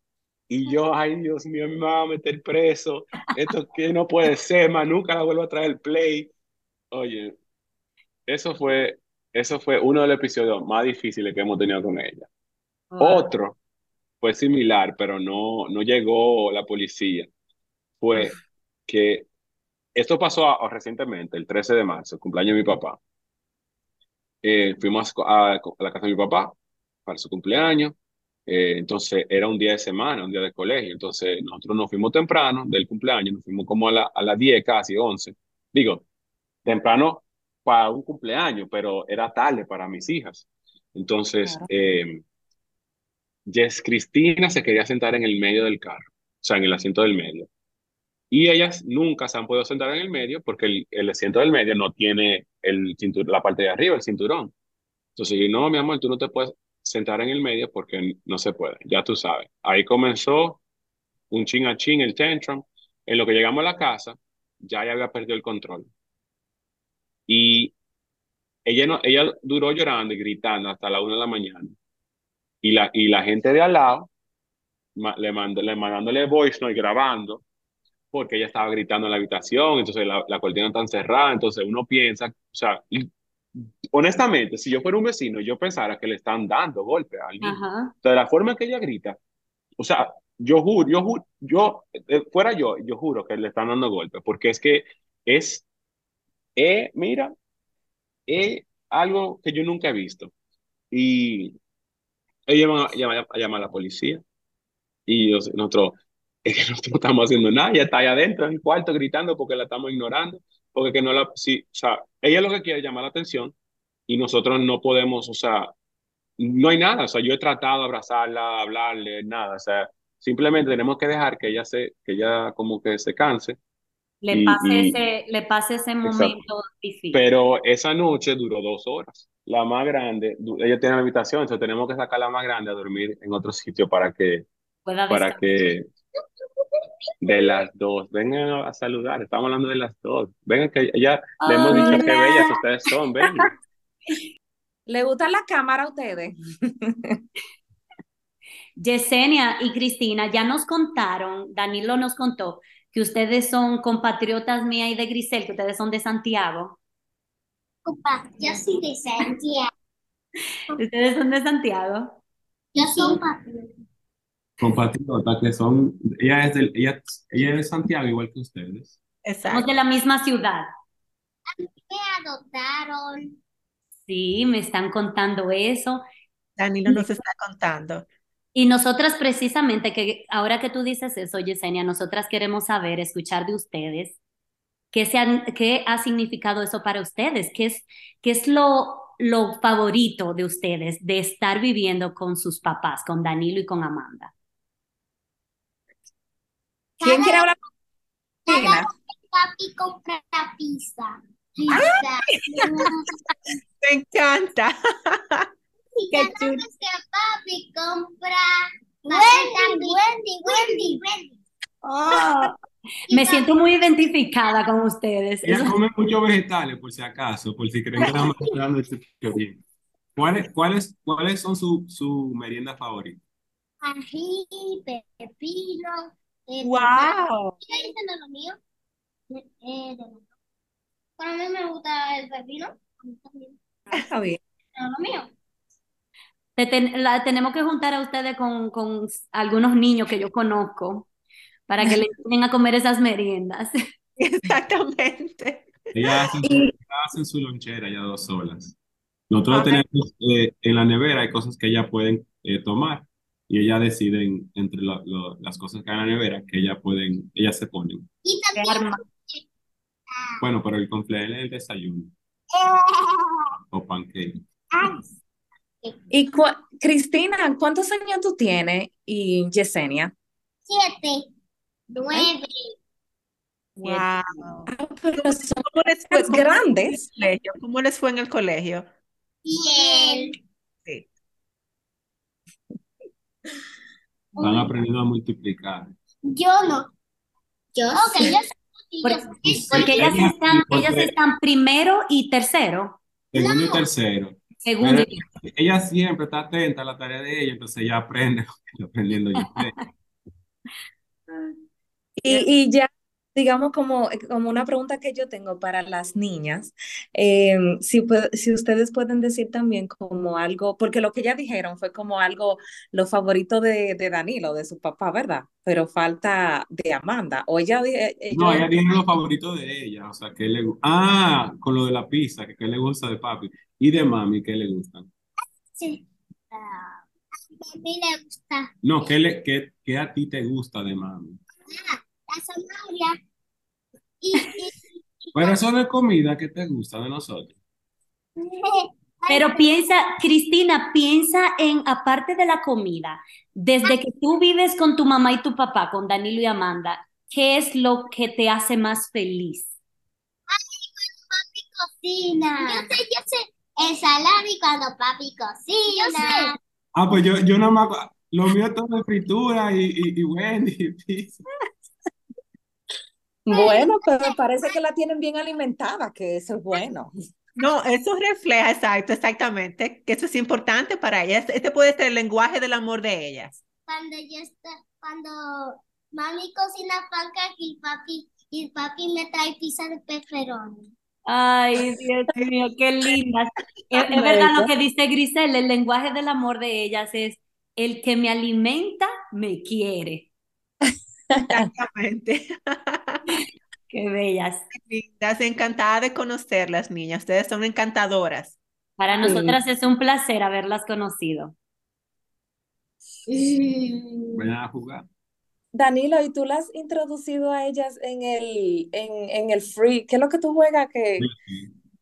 Speaker 4: Y yo, ay, Dios mío, me va a meter preso. Esto que no puede ser, más nunca la vuelvo a traer el play. Oye, eso fue, eso fue uno de los episodios más difíciles que hemos tenido con ella.
Speaker 2: Wow.
Speaker 4: Otro fue similar, pero no, no llegó la policía. Fue que esto pasó a- recientemente, el 13 de marzo, el cumpleaños de mi papá. Eh, fuimos a, a la casa de mi papá para su cumpleaños. Eh, entonces era un día de semana, un día de colegio. Entonces nosotros nos fuimos temprano del cumpleaños, nos fuimos como a, la, a las 10, casi 11. Digo, temprano para un cumpleaños, pero era tarde para mis hijas. Entonces,
Speaker 1: claro.
Speaker 4: eh, Jess Cristina se quería sentar en el medio del carro, o sea, en el asiento del medio. Y ellas nunca se han podido sentar en el medio porque el, el asiento del medio no tiene el cintur- la parte de arriba, el cinturón. Entonces, yo, no, mi amor, tú no te puedes sentar en el medio porque no se puede, ya tú sabes. Ahí comenzó un chin a chin el tantrum. En lo que llegamos a la casa, ya ella había perdido el control. Y ella, no, ella duró llorando y gritando hasta la una de la mañana. Y la, y la gente de al lado le, mandó, le mandándole voice note grabando porque ella estaba gritando en la habitación, entonces la, la cortina está cerrada, entonces uno piensa, o sea, y, honestamente, si yo fuera un vecino, yo pensara que le están dando golpe a alguien.
Speaker 2: Ajá.
Speaker 4: O sea, de la forma que ella grita, o sea, yo juro, yo juro, yo, eh, fuera yo, yo juro que le están dando golpes, porque es que es, eh, mira, es algo que yo nunca he visto. Y ellos van a llamar a, llamar a la policía. Y nosotros, es que nosotros no estamos haciendo nada, ella está ahí adentro en el cuarto gritando porque la estamos ignorando, porque que no la, sí, o sea, ella lo que quiere es llamar la atención y nosotros no podemos, o sea, no hay nada, o sea, yo he tratado de abrazarla, hablarle, nada, o sea, simplemente tenemos que dejar que ella se, que ella como que se canse
Speaker 2: Le
Speaker 4: y,
Speaker 2: pase
Speaker 4: y
Speaker 2: ese, le pase ese
Speaker 4: exacto.
Speaker 2: momento difícil.
Speaker 4: Pero esa noche duró dos horas. La más grande, ella tiene la habitación, entonces tenemos que sacar la más grande a dormir en otro sitio para que,
Speaker 2: Pueda
Speaker 4: para que de las dos, vengan a, saludar, estamos hablando de las dos. Vengan que ya le hemos dicho qué bellas ustedes son, vengan.
Speaker 1: ¿Le gusta la cámara a ustedes?
Speaker 2: Yesenia y Cristina ya nos contaron, Danilo nos contó que ustedes son compatriotas mía y de Grisel, que ustedes son de Santiago.
Speaker 5: Opa, yo soy de Santiago.
Speaker 2: Ustedes son de Santiago.
Speaker 5: Yo soy patriota.
Speaker 4: Compatriotas que son, ella es, del, ella, ella es de Santiago igual que ustedes.
Speaker 2: Somos
Speaker 3: Exacto.
Speaker 2: de la misma ciudad.
Speaker 5: Me adoptaron.
Speaker 2: Sí, me están contando eso.
Speaker 3: Danilo nos está contando.
Speaker 2: Y nosotras precisamente, que ahora que tú dices eso, Yesenia, nosotras queremos saber, escuchar de ustedes, qué, se han- qué ha significado eso para ustedes, qué es, qué es lo, lo favorito de ustedes de estar viviendo con sus papás, con Danilo y con Amanda.
Speaker 1: ¿Quién quiere hablar?
Speaker 5: Cada
Speaker 1: Cristina?
Speaker 5: papi compra pizza. Pizza.
Speaker 3: Me encanta.
Speaker 5: Y
Speaker 3: Qué chulo.
Speaker 5: que papi compra Wendy, Wendy, Wendy, Wendy.
Speaker 2: Oh, me siento muy identificada con ustedes.
Speaker 6: Ella
Speaker 2: Eso-
Speaker 6: come muchos vegetales, por si acaso, por si creen que dando el sitio bien. ¿Cuáles, cuáles, cuáles son su, su merienda favorita?
Speaker 5: ají, pepino. Eh,
Speaker 3: Wow.
Speaker 5: ¿Está diciendo lo mío? Eh, eh, de lo- Para mí me gusta el pepino. A mí también.
Speaker 1: Está bien.
Speaker 5: Pero lo mío.
Speaker 2: Te ten- la tenemos que juntar a ustedes con, con algunos niños que yo conozco para que le enseñen a comer esas meriendas.
Speaker 3: Exactamente.
Speaker 6: Ella hace, su- ella hace su lonchera ya dos solas. Nosotros
Speaker 3: Ah.
Speaker 6: tenemos eh, en la nevera, hay cosas que ella pueden eh, tomar y ella decide en- entre lo- lo- las cosas que hay en la nevera que ella pueden, ellas se ponen.
Speaker 5: Y también.
Speaker 6: Bueno, pero el complejo es el desayuno o pancake.
Speaker 1: Y cu- Cristina, ¿cuántos años tú tienes? Y Yesenia.
Speaker 5: Siete. Nueve.
Speaker 3: Wow.
Speaker 1: Ah, pero son
Speaker 3: ¿Cómo les fue,
Speaker 1: pues
Speaker 3: cómo les fue en el
Speaker 1: grandes.
Speaker 3: colegio? ¿Cómo les fue en el colegio?
Speaker 5: Bien.
Speaker 3: Sí.
Speaker 6: Están aprendiendo a multiplicar.
Speaker 5: Yo no. Yo sí. yo sí.
Speaker 2: Porque ellas
Speaker 6: Ella-
Speaker 2: están,
Speaker 6: porque-
Speaker 2: ellas están primero y tercero.
Speaker 6: Segundo y tercero.
Speaker 2: Segundo.
Speaker 6: Ella siempre está atenta a la tarea de ella, entonces ella aprende, aprendiendo yo.
Speaker 1: Y, y ya, digamos, como, como una pregunta que yo tengo para las niñas, eh, si, si ustedes pueden decir también como algo, porque lo que ya dijeron fue como algo, lo favorito de, de Danilo, de su papá, ¿verdad? Pero falta de Amanda. O ella, eh,
Speaker 6: No,
Speaker 1: ellos-
Speaker 6: ella tiene los favoritos de ella, o sea, que le gu- Ah, con lo de la pizza, que, que le gusta de papi. Y de mami, ¿qué le gustan?
Speaker 5: Sí. Ah, a mí le gusta
Speaker 6: No, ¿qué, le, qué, qué a ti te gusta de mami?
Speaker 5: La zanahoria. Y, y-
Speaker 6: Pero eso de comida, ¿qué te gusta de nosotros?
Speaker 2: Pero piensa, Cristina, piensa en, aparte de la comida, desde que tú vives con tu mamá y tu papá, con Danilo y Amanda, ¿qué es lo que te hace más feliz?
Speaker 5: cocina. Yo sé, yo sé. Ensalada y cuando papi cocina. Yo sé.
Speaker 6: Ah, pues yo, yo nada más, lo mío es todo de fritura y, y, y Wendy y pizza.
Speaker 1: Bueno, pero parece que la tienen bien alimentada, que eso es bueno.
Speaker 3: No, eso refleja, exacto, exactamente, que eso es importante para ellas. Este puede ser el lenguaje del amor de ellas.
Speaker 5: Cuando yo está, cuando mami cocina pancake y papi, y papi me trae pizza de pepperoni.
Speaker 2: Ay, Dios mío, qué lindas. Es, es verdad lo que dice Grisel, el lenguaje del amor de ellas es el que me alimenta me quiere.
Speaker 3: Exactamente.
Speaker 2: Qué bellas.
Speaker 3: Lindas, encantada de conocerlas, niñas. Ustedes son encantadoras.
Speaker 2: Para nosotras es un placer haberlas conocido.
Speaker 4: Vayan a jugar.
Speaker 1: Danilo, ¿y tú las has introducido a ellas en el, en, en el free? ¿Qué es lo que tú juegas que...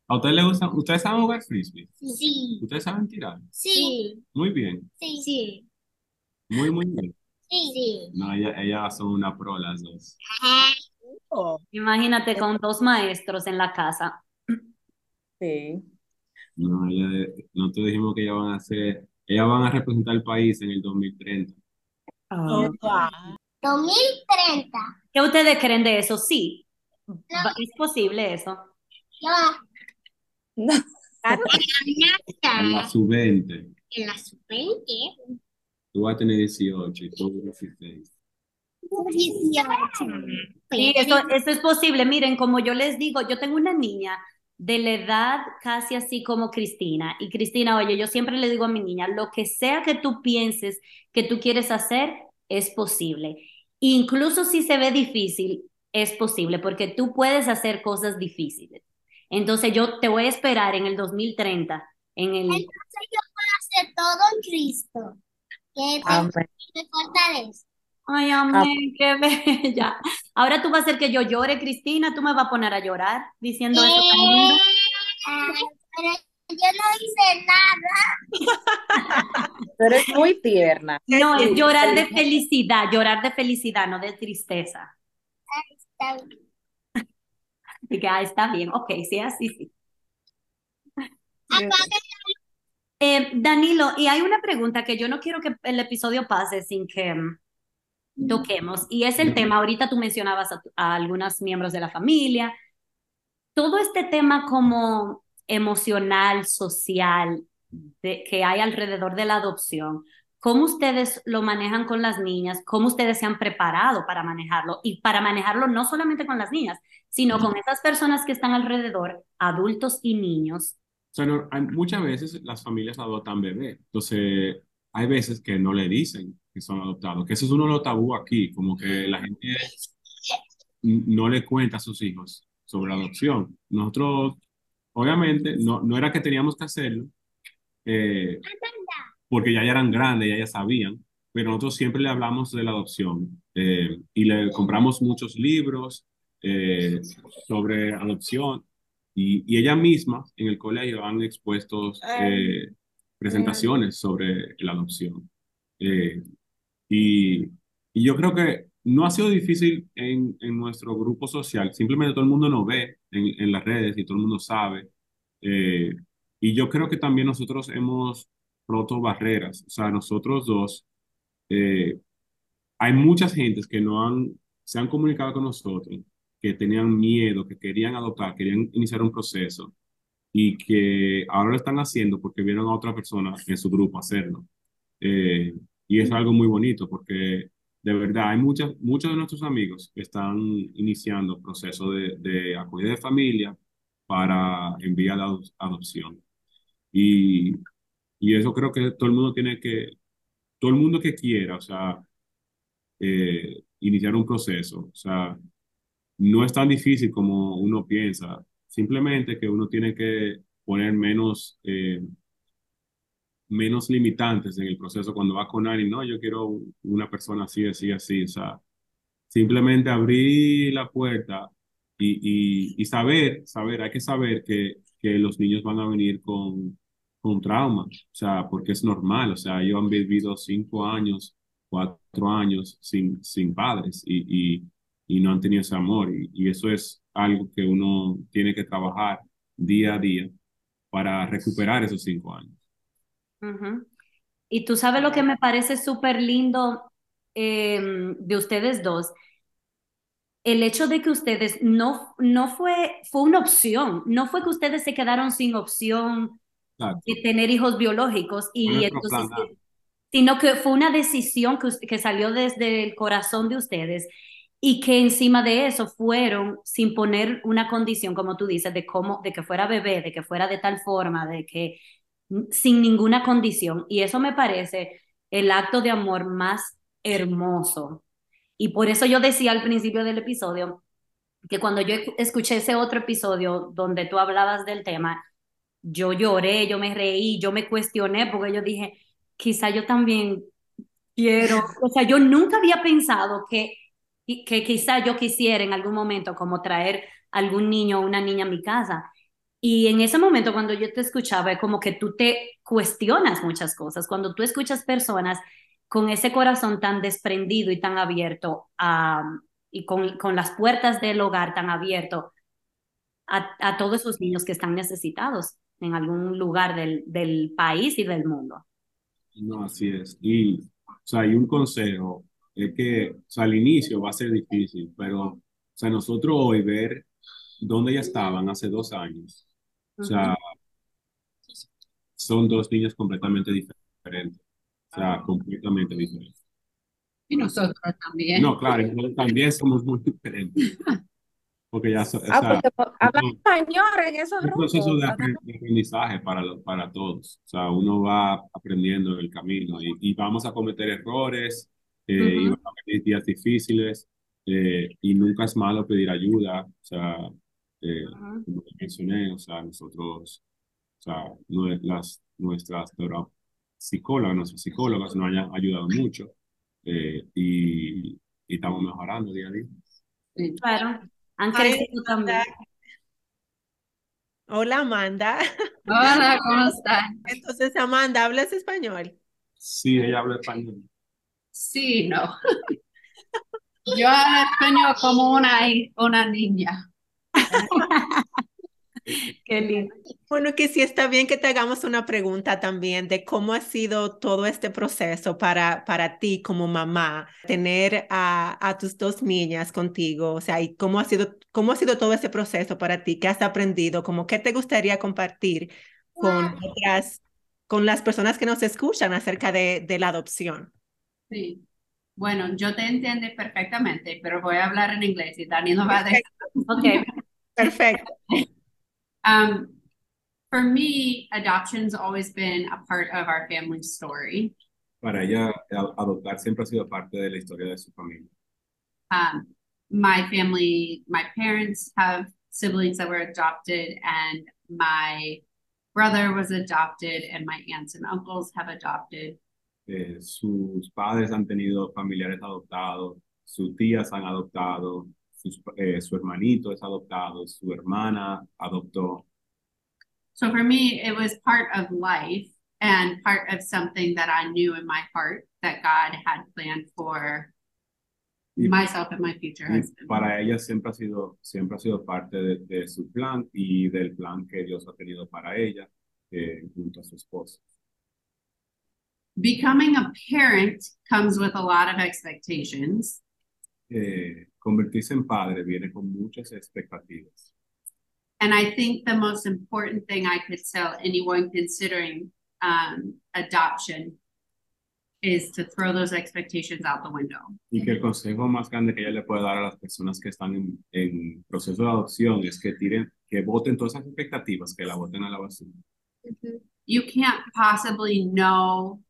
Speaker 4: ¿A ustedes les gusta? ¿Ustedes saben jugar frisbee?
Speaker 5: Sí.
Speaker 4: ¿Ustedes saben tirar?
Speaker 5: Sí.
Speaker 4: Muy bien,
Speaker 5: Sí. Sí.
Speaker 4: muy, muy bien.
Speaker 5: Sí.
Speaker 4: No, ellas, ellas son una pro las dos.
Speaker 3: Oh,
Speaker 2: Imagínate con dos maestros en la casa.
Speaker 1: Sí.
Speaker 4: No, ellas, nosotros dijimos que ellas van a ser, ellas van a representar el país en el 2030.
Speaker 3: oh, wow.
Speaker 5: 2030.
Speaker 2: ¿Qué ustedes creen de eso? Sí, Va- es posible eso.
Speaker 1: No.
Speaker 3: Claro.
Speaker 4: En la sub-20,
Speaker 5: En la sub-20.
Speaker 4: tú vas a tener 18 y tú 16.
Speaker 5: 18.
Speaker 2: Sí, eso, eso es posible. Miren, como yo les digo, yo tengo una niña de la edad casi así como Cristina. Y Cristina, oye, yo siempre le digo a mi niña, lo que sea que tú pienses que tú quieres hacer, es posible. Incluso si se ve difícil, es posible, porque tú puedes hacer cosas difíciles. Entonces yo te voy a esperar en el 2030, en el...
Speaker 5: Entonces yo puedo hacer todo en Cristo. Que me fortalece.
Speaker 2: Ay, amén, qué bella. Ahora tú vas a hacer que yo llore, Cristina, tú me vas a poner a llorar diciendo eso tan lindo.
Speaker 5: Eh, pero yo no hice nada.
Speaker 1: Tú eres muy tierna.
Speaker 2: No, es llorar de felicidad, llorar de felicidad, no de tristeza.
Speaker 5: Está bien.
Speaker 2: Y que, ah, está bien, ok, sí, así sí. Eh, Danilo, y hay una pregunta que yo no quiero que el episodio pase sin que mm, toquemos, y es el tema, ahorita tú mencionabas a, a algunos miembros de la familia, todo este tema como emocional, social, de- que hay alrededor de la adopción, ¿cómo ustedes lo manejan con las niñas? ¿Cómo ustedes se han preparado para manejarlo? Y para manejarlo no solamente con las niñas, sino con esas personas que están alrededor, adultos y niños.
Speaker 4: O sea, no- hay- muchas veces las familias adoptan bebés. Entonces, hay veces que no le dicen que son adoptados, que eso es uno de los tabú aquí, como que la gente no le cuenta a sus hijos sobre adopción. Nosotros, obviamente, no, no era que teníamos que hacerlo, eh, porque ya, ya eran grandes, ya ya sabían, pero nosotros siempre le hablamos de la adopción eh, y le compramos muchos libros eh, sobre adopción y, y ella misma en el colegio han expuesto presentaciones sobre la adopción. Eh, y, y yo creo que no ha sido difícil en, en nuestro grupo social, simplemente todo el mundo nos ve en, en las redes y todo el mundo sabe. Eh, y yo creo que también nosotros hemos roto barreras, o sea, nosotros dos, eh, hay muchas gentes que no han, se han comunicado con nosotros, que tenían miedo, que querían adoptar, querían iniciar un proceso y que ahora lo están haciendo porque vieron a otra persona en su grupo hacerlo. Eh, y es algo muy bonito porque de verdad hay muchas, muchos de nuestros amigos que están iniciando procesos de, de acogida de familia para enviar a ado- adopción. Y, y eso creo que todo el mundo tiene que, todo el mundo que quiera, o sea, eh, iniciar un proceso, o sea, no es tan difícil como uno piensa, simplemente que uno tiene que poner menos, eh, menos limitantes en el proceso cuando va con alguien, no, yo quiero una persona así, así, así, o sea, simplemente abrir la puerta y, y, saber, saber, hay que saber que, que los niños van a venir con, con trauma, o sea, porque es normal, o sea, ellos han vivido cinco años, cuatro años sin, sin padres y, y, no han tenido ese amor y eso es algo que uno tiene que trabajar día a día para recuperar esos cinco años.
Speaker 2: Y tú sabes lo que me parece súper lindo eh, de ustedes dos, el hecho de que ustedes no, no fue, fue una opción, no fue que ustedes se quedaron sin opción de tener hijos biológicos y entonces, sino que fue una decisión que, que salió desde el corazón de ustedes y que encima de eso fueron sin poner una condición, como tú dices, de cómo, de que fuera bebé, de que fuera de tal forma, de que sin ninguna condición. Y eso me parece el acto de amor más hermoso. Y por eso yo decía al principio del episodio que cuando yo escuché ese otro episodio donde tú hablabas del tema, yo lloré, yo me reí, yo me cuestioné porque yo dije, quizá yo también quiero, o sea, yo nunca había pensado que, que quizá yo quisiera en algún momento como traer algún niño o una niña a mi casa. Y en ese momento cuando yo te escuchaba, es como que tú te cuestionas muchas cosas. Cuando tú escuchas personas con ese corazón tan desprendido y tan abierto y con, con, las puertas del hogar tan abierto a, a, todos esos niños que están necesitados en algún lugar del, del país y del mundo.
Speaker 4: No, así es. Y, o sea, hay un consejo, es que, o sea, al inicio va a ser difícil, pero, o sea, nosotros hoy ver dónde ya estaban hace dos años, o sea, son dos niños completamente diferentes, o sea, completamente diferentes.
Speaker 7: Y nosotros también.
Speaker 4: No, claro, también somos muy diferentes. Porque ya, o
Speaker 1: ah, habla español en esos
Speaker 4: grupos. Un proceso de aprendizaje para, para todos. O sea, uno va aprendiendo en el camino y, y vamos a cometer errores, eh, y a tener días difíciles, eh, y nunca es malo pedir ayuda. O sea, eh, como mencioné, o sea, nosotros, o sea, las, nuestras psicólogas, nuestras psicólogas nos han ayudado mucho y, y estamos mejorando día a día.
Speaker 2: Sí. Claro. Han crecido también.
Speaker 3: Hola, Amanda.
Speaker 7: Hola, ¿cómo están?
Speaker 3: Entonces, Amanda, ¿hablas español?
Speaker 4: Sí, ella habla español.
Speaker 7: Sí, no. Yo español como una, una niña.
Speaker 2: Qué lindo.
Speaker 3: Bueno, que sí está bien que te hagamos una pregunta también de cómo ha sido todo este proceso para, para ti como mamá, tener a, a tus dos niñas contigo, o sea, y cómo ha sido, cómo ha sido todo ese proceso para ti, qué has aprendido, como qué te gustaría compartir con otras, con las personas que nos escuchan acerca de, de la adopción.
Speaker 7: Sí. Bueno, yo te entiendo perfectamente, pero voy a hablar en inglés y Dani no va a dejar.
Speaker 2: Ok.
Speaker 3: Perfecto.
Speaker 7: Um, for me, adoption's always been a part of our family story.
Speaker 4: Para ella, adoptar siempre ha sido parte de la historia de su familia.
Speaker 7: Um, my family, my parents have siblings that were adopted, and my brother was adopted, and my aunts and uncles have adopted.
Speaker 4: Eh, sus padres han tenido familiares adoptados, sus tías han adoptado, sus, eh, su hermanito es adoptado, su hermana adoptó.
Speaker 7: So for me, it was part of life and part of something that I knew in my heart that God had planned for y, myself and my future husband.
Speaker 4: Para ella siempre ha sido, siempre ha sido parte de, de, su plan y del plan que Dios ha tenido para ella eh, junto a su esposo.
Speaker 7: Becoming a parent comes with a lot of expectations.
Speaker 4: Eh, convertirse en padre viene con muchas expectativas.
Speaker 7: And I think the most important thing I could tell anyone considering um, adoption is to throw those expectations out the window.
Speaker 4: Y que el consejo más grande que ella le puede dar a las personas que están en, en proceso de adopción es que tiren, que voten todas esas expectativas, que la voten a la basura.
Speaker 7: You can't possibly know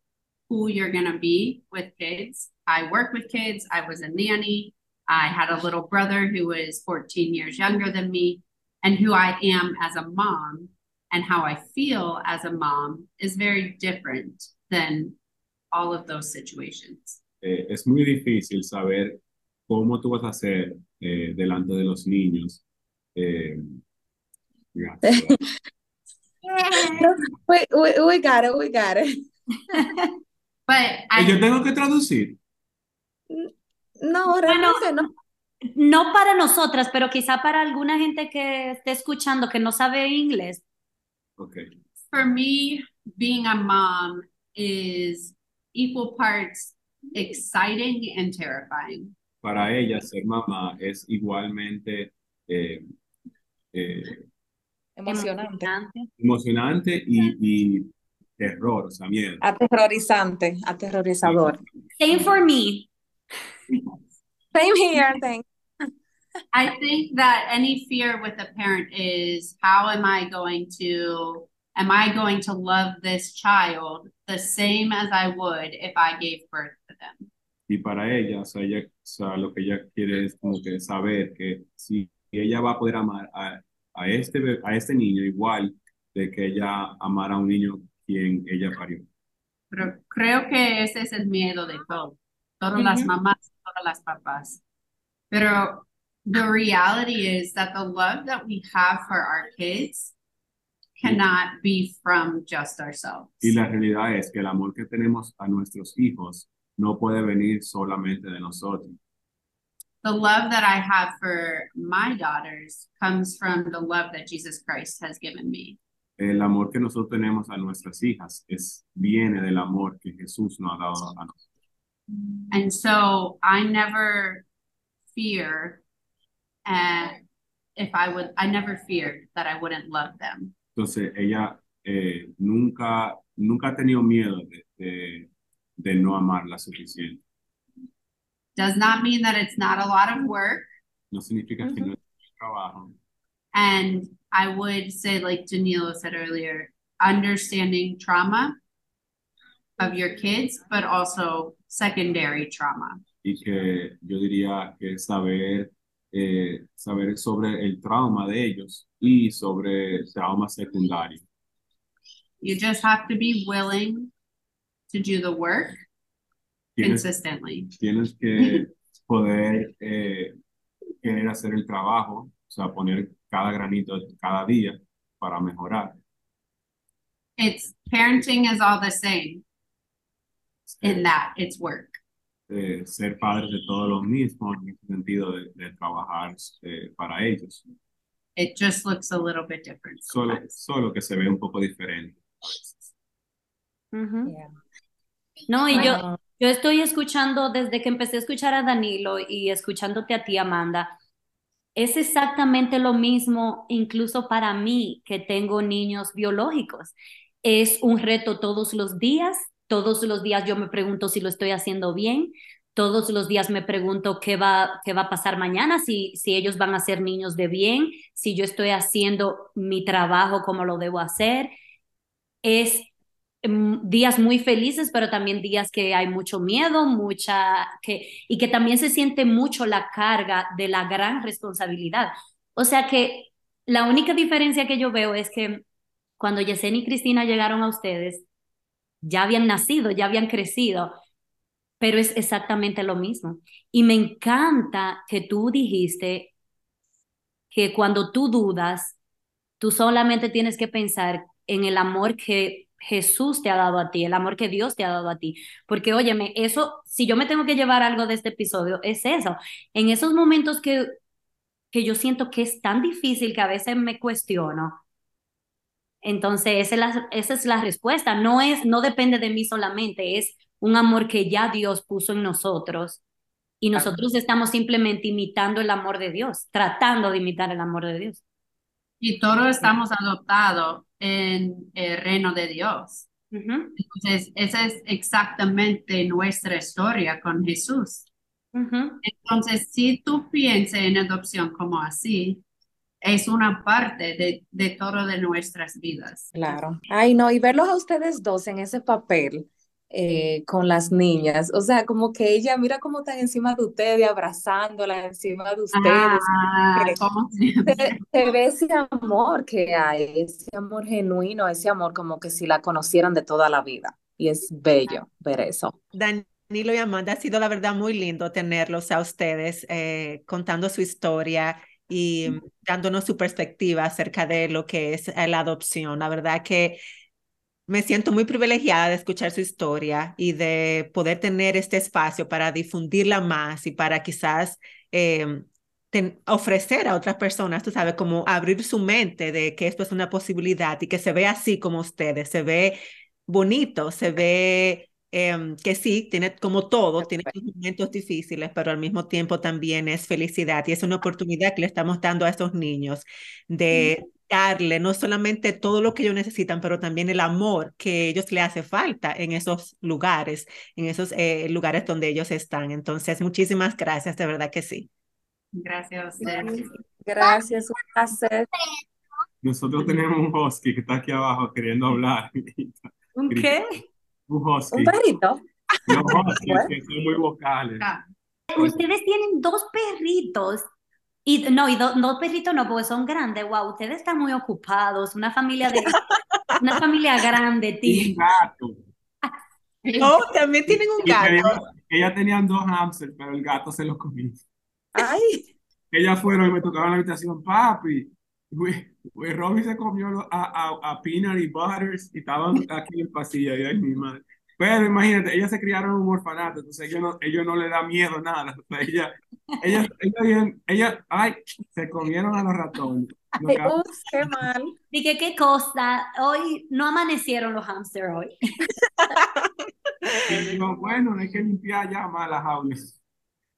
Speaker 7: who you're going to be with kids. I work with kids. I was a nanny. I had a little brother who was 14 years younger than me. And who I am as a mom and how I feel as a mom is very different than all of those situations.
Speaker 4: Eh, es muy difícil saber cómo tú vas a hacer eh, delante de los niños. Eh,
Speaker 1: we, we, we got it, we got it.
Speaker 7: But
Speaker 4: I, yo tengo que traducir.
Speaker 1: No, realmente no.
Speaker 2: No para nosotras, pero quizá para alguna gente que esté escuchando que no sabe inglés.
Speaker 4: Okay.
Speaker 7: For me, being a mom is equal parts exciting and terrifying.
Speaker 4: Para ella, ser mamá es igualmente eh, eh,
Speaker 1: emocionante.
Speaker 4: Emocionante y, y terror, o sea, miedo.
Speaker 1: Aterrorizante, aterrorizador.
Speaker 2: Same for me.
Speaker 1: Same here, thanks.
Speaker 7: I think that any fear with a parent is how am I going to am I going to love this child the same as I would if I gave birth to them?
Speaker 4: Y para ella, o sea, ella, o sea, lo que ella quiere es como que saber que si ella va a poder amar a, a este, a este niño igual de que ella amara a un niño quien ella parió.
Speaker 7: Pero creo que ese es el miedo de todo, todas las
Speaker 2: Ujú.
Speaker 7: mamás, todas las papás. Pero the reality is that the love that we have for our kids cannot be from just ourselves.
Speaker 4: Y la realidad es que el amor que tenemos a nuestros hijos no puede venir solamente de nosotros.
Speaker 7: The love that I have for my daughters comes from the love that Jesus Christ has given me.
Speaker 4: El amor que nosotros tenemos a nuestras hijas es, viene del amor que Jesús nos ha dado a nosotros.
Speaker 7: And so I never fear uh, if I would, I never feared that I wouldn't love them.
Speaker 4: Entonces, ella eh, nunca, nunca ha tenido miedo de, de, de no amarla suficiente.
Speaker 7: Does not mean that it's not a lot of work.
Speaker 4: No significa que no es trabajo.
Speaker 7: And I would say, like Danilo said earlier, understanding trauma of your kids, but also secondary trauma.
Speaker 4: y que yo diría que saber, eh, saber sobre el trauma de ellos y sobre trauma secundario.
Speaker 7: You just have to be willing to do the work
Speaker 4: Tienes,
Speaker 7: consistently.
Speaker 4: tienes que poder eh, querer hacer el trabajo, o sea, poner cada granito cada día para mejorar.
Speaker 7: It's parenting is all the same in that it's work.
Speaker 4: Eh, ser padres de todos los mismos en el sentido de, de trabajar eh, para ellos.
Speaker 7: It just looks a little bit different.
Speaker 4: Solo, solo que se ve un poco diferente. veces.
Speaker 2: Ujú.
Speaker 1: Yeah.
Speaker 2: No, y yo, yo estoy escuchando desde que empecé a escuchar a Danilo y escuchándote a ti, Amanda. Es exactamente lo mismo, incluso para mí, que tengo niños biológicos. Es un reto todos los días. Todos los días yo me pregunto si lo estoy haciendo bien. Todos los días me pregunto qué va, qué va a pasar mañana, si, si ellos van a ser niños de bien, si yo estoy haciendo mi trabajo como lo debo hacer. Es días muy felices, pero también días que hay mucho miedo, mucha que y que también se siente mucho la carga de la gran responsabilidad. O sea que la única diferencia que yo veo es que cuando Yesenia y Cristina llegaron a ustedes, ya habían nacido, ya habían crecido, pero es exactamente lo mismo. Y me encanta que tú dijiste que cuando tú dudas, tú solamente tienes que pensar en el amor que Jesús te ha dado a ti, el amor que Dios te ha dado a ti. Porque, óyeme, eso, si yo me tengo que llevar algo de este episodio, es eso. En esos momentos que, que yo siento que es tan difícil que a veces me cuestiono, entonces esa es la, esa es la respuesta. No es, no depende de mí solamente, es un amor que ya Dios puso en nosotros y nosotros estamos simplemente imitando el amor de Dios, tratando de imitar el amor de Dios.
Speaker 7: Y todos estamos adoptados en el reino de Dios. Entonces, esa es exactamente nuestra historia con Jesús. Entonces, si tú piensas en adopción como así, es una parte de, de todo de nuestras vidas.
Speaker 1: claro. Ay, no, y verlos a ustedes dos en ese papel eh, con las niñas, o sea, como que ella, mira cómo están encima de ustedes, abrazándola encima de ustedes.
Speaker 7: Ah, como
Speaker 1: se, se ve ese amor que hay, ese amor genuino, ese amor como que si la conocieran de toda la vida. Y es bello ver eso.
Speaker 3: Danilo y Amanda, ha sido la verdad muy lindo tenerlos a ustedes eh, contando su historia y dándonos su perspectiva acerca de lo que es eh, la adopción. La verdad que me siento muy privilegiada de escuchar su historia y de poder tener este espacio para difundirla más y para quizás ten- ofrecer a otras personas, tú sabes, como abrir su mente de que esto es una posibilidad y que se ve así como ustedes, se ve bonito, se ve em, que sí, tiene como todo, tiene momentos difíciles, pero al mismo tiempo también es felicidad y es una oportunidad que le estamos dando a esos niños de darle no solamente todo lo que ellos necesitan, pero también el amor que ellos le hace falta en esos lugares, en esos eh, lugares donde ellos están. Entonces, muchísimas gracias, de verdad que sí.
Speaker 7: Gracias a ustedes.
Speaker 1: Gracias, un placer.
Speaker 4: Nosotros tenemos un husky que está aquí abajo queriendo hablar.
Speaker 2: ¿Un
Speaker 4: Grita.
Speaker 2: qué?
Speaker 4: Un husky.
Speaker 1: Un perrito.
Speaker 4: Los huskies que son muy vocales.
Speaker 7: Ah,
Speaker 2: Ustedes tienen dos perritos. Y no, y do- dos perritos no, porque son grandes. Wow, ustedes están muy ocupados. Una familia de una familia grande,
Speaker 4: Y un
Speaker 2: tío.
Speaker 4: gato.
Speaker 3: Oh, también tienen un
Speaker 4: Y
Speaker 3: gato.
Speaker 4: teníamos- ella tenían dos hamsters, pero el gato se los comió.
Speaker 1: Ay,
Speaker 4: Ellas fueron y me tocaban en la habitación, papi. Güey, güey, Robbie se comió a, a, a Peanut y Butters y estaban aquí en el pasillo. Y ay, mi madre. Pero imagínate, ellas se criaron en un orfanato, entonces ellos no, ellos no le da miedo nada. O sea, ellas, ellas, ellas, ellas, ay, se comieron a los ratones.
Speaker 1: Ay, ups, qué mal.
Speaker 2: Dije, qué cosa. Hoy no amanecieron los hamsters hoy.
Speaker 4: y digo, bueno, hay que limpiar ya más las jaulas.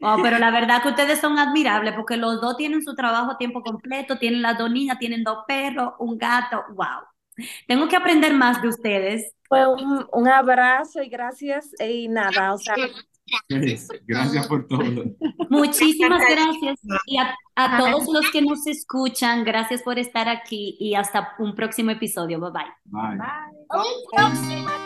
Speaker 2: Wow, pero la verdad que ustedes son admirables porque los dos tienen su trabajo a tiempo completo, tienen las dos niñas, tienen dos perros, un gato. Wow. Tengo que aprender más de ustedes.
Speaker 1: Fue un, un abrazo y gracias y nada, o sea,
Speaker 4: Gracias por todo.
Speaker 2: Muchísimas gracias. Y a, a todos los que nos escuchan, gracias por estar aquí y hasta un próximo episodio. Bye bye.
Speaker 4: Bye.
Speaker 5: Un próximo